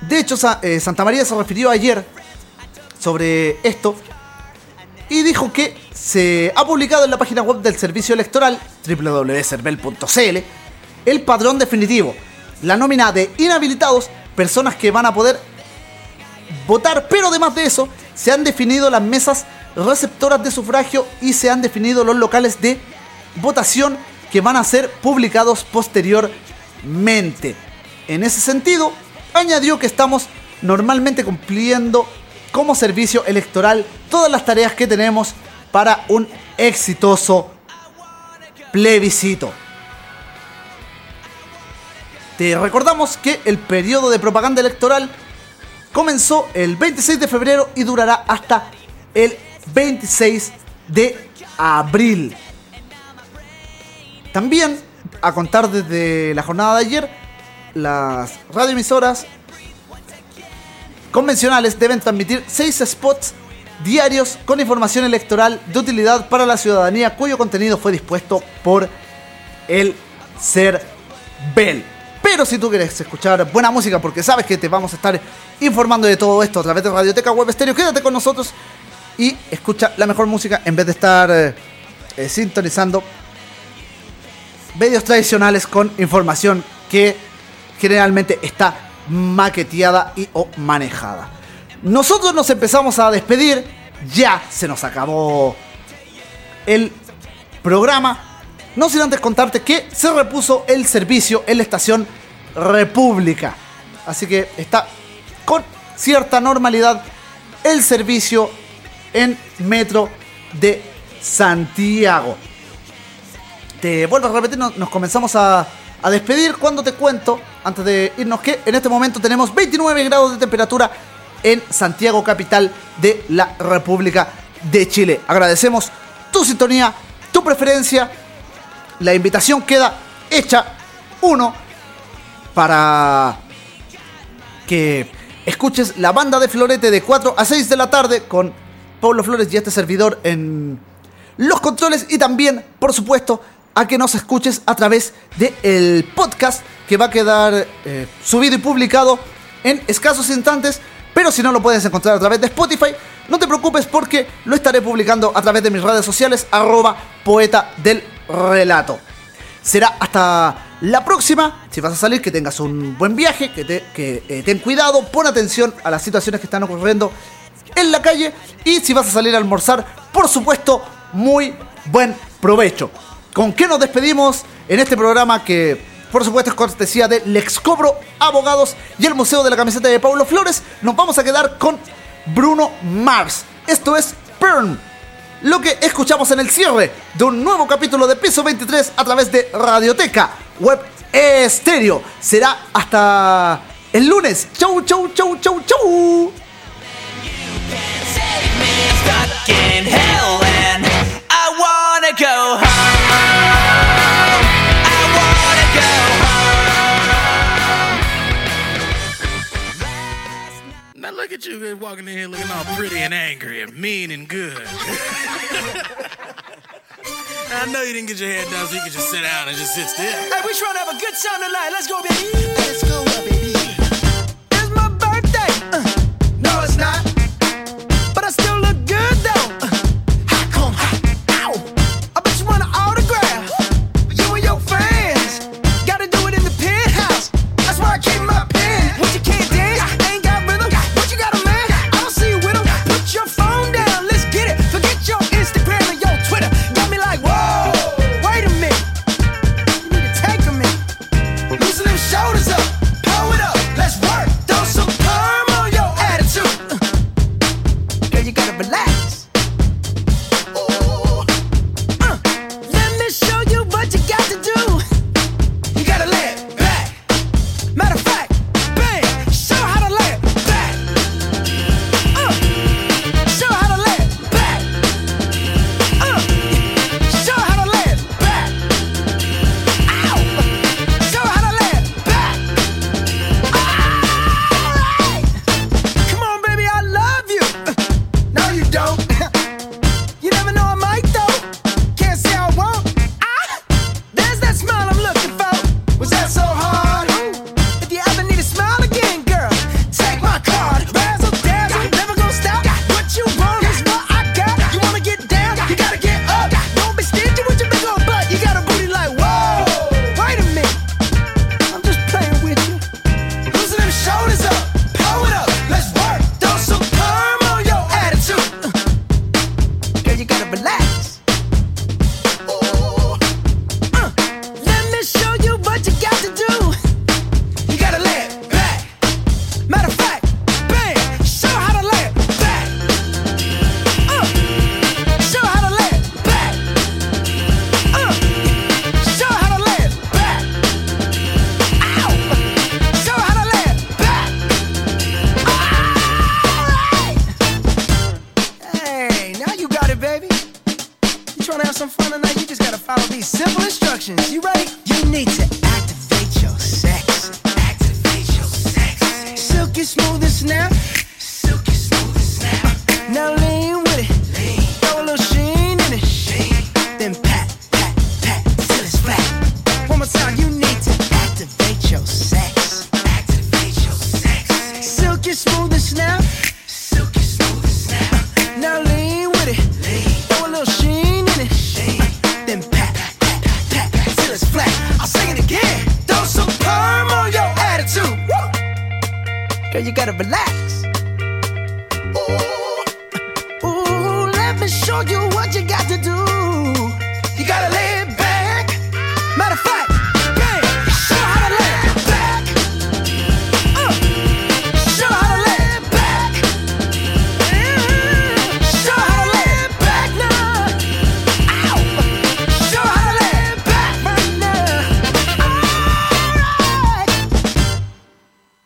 De hecho, eh, Santa María se refirió ayer sobre esto y dijo que se ha publicado en la página web del servicio electoral www.cervel.cl el padrón definitivo, la nómina de inhabilitados, personas que van a poder votar, pero además de eso, se han definido las mesas receptoras de sufragio y se han definido los locales de votación que van a ser publicados posteriormente. En ese sentido, añadió que estamos normalmente cumpliendo como servicio electoral todas las tareas que tenemos para un exitoso plebiscito. Te recordamos que el periodo de propaganda electoral comenzó el 26 de febrero y durará hasta el 26 de abril. También, a contar desde la jornada de ayer, las radioemisoras convencionales deben transmitir seis spots diarios con información electoral de utilidad para la ciudadanía cuyo contenido fue dispuesto por el CERVEL. Pero si tú quieres escuchar buena música, porque sabes que te vamos a estar informando de todo esto a través de Radioteca Web Stereo, quédate con nosotros y escucha la mejor música en vez de estar eh, eh, sintonizando medios tradicionales con información que generalmente está maqueteada y o manejada. Nosotros nos empezamos a despedir, ya se nos acabó el programa. No sin antes contarte que se repuso el servicio en la estación República. Así que está con cierta normalidad el servicio en Metro de Santiago. Te vuelvo a repetir, no- nos comenzamos a, a despedir cuando te cuento, antes de irnos, que en este momento tenemos 29 grados de temperatura en Santiago, capital de la República de Chile. Agradecemos tu sintonía, tu preferencia. La invitación queda hecha, uno, para que escuches la banda de Florete de 4 a 6 de la tarde con Pablo Flores y este servidor en los controles y también, por supuesto, a que nos escuches a través del podcast que va a quedar eh, subido y publicado en escasos instantes, pero si no lo puedes encontrar a través de Spotify, no te preocupes porque lo estaré publicando a través de mis redes sociales, arroba poeta del relato. Será hasta la próxima. Si vas a salir, que tengas un buen viaje, que, te, que eh, ten cuidado, pon atención a las situaciones que están ocurriendo en la calle. Y si vas a salir a almorzar, por supuesto, muy buen provecho. ¿Con qué nos despedimos en este programa que, por supuesto, es cortesía de Lex Cobro Abogados y el Museo de la Camiseta de Paulo Flores? Nos vamos a quedar con Bruno Mars. Esto es Pern lo que escuchamos en el cierre de un nuevo capítulo de Piso 23 a través de Radioteca Web Estéreo. Será hasta el lunes. Chau, chau, chau, chau, chau. at you walking in here looking all pretty and angry and mean and good. I know you didn't get your hair done, so you can just sit down and just sit still. Hey, we trying to have a good time tonight. Let's go, baby. Let's go, baby. It's my birthday. Uh, no, it's not.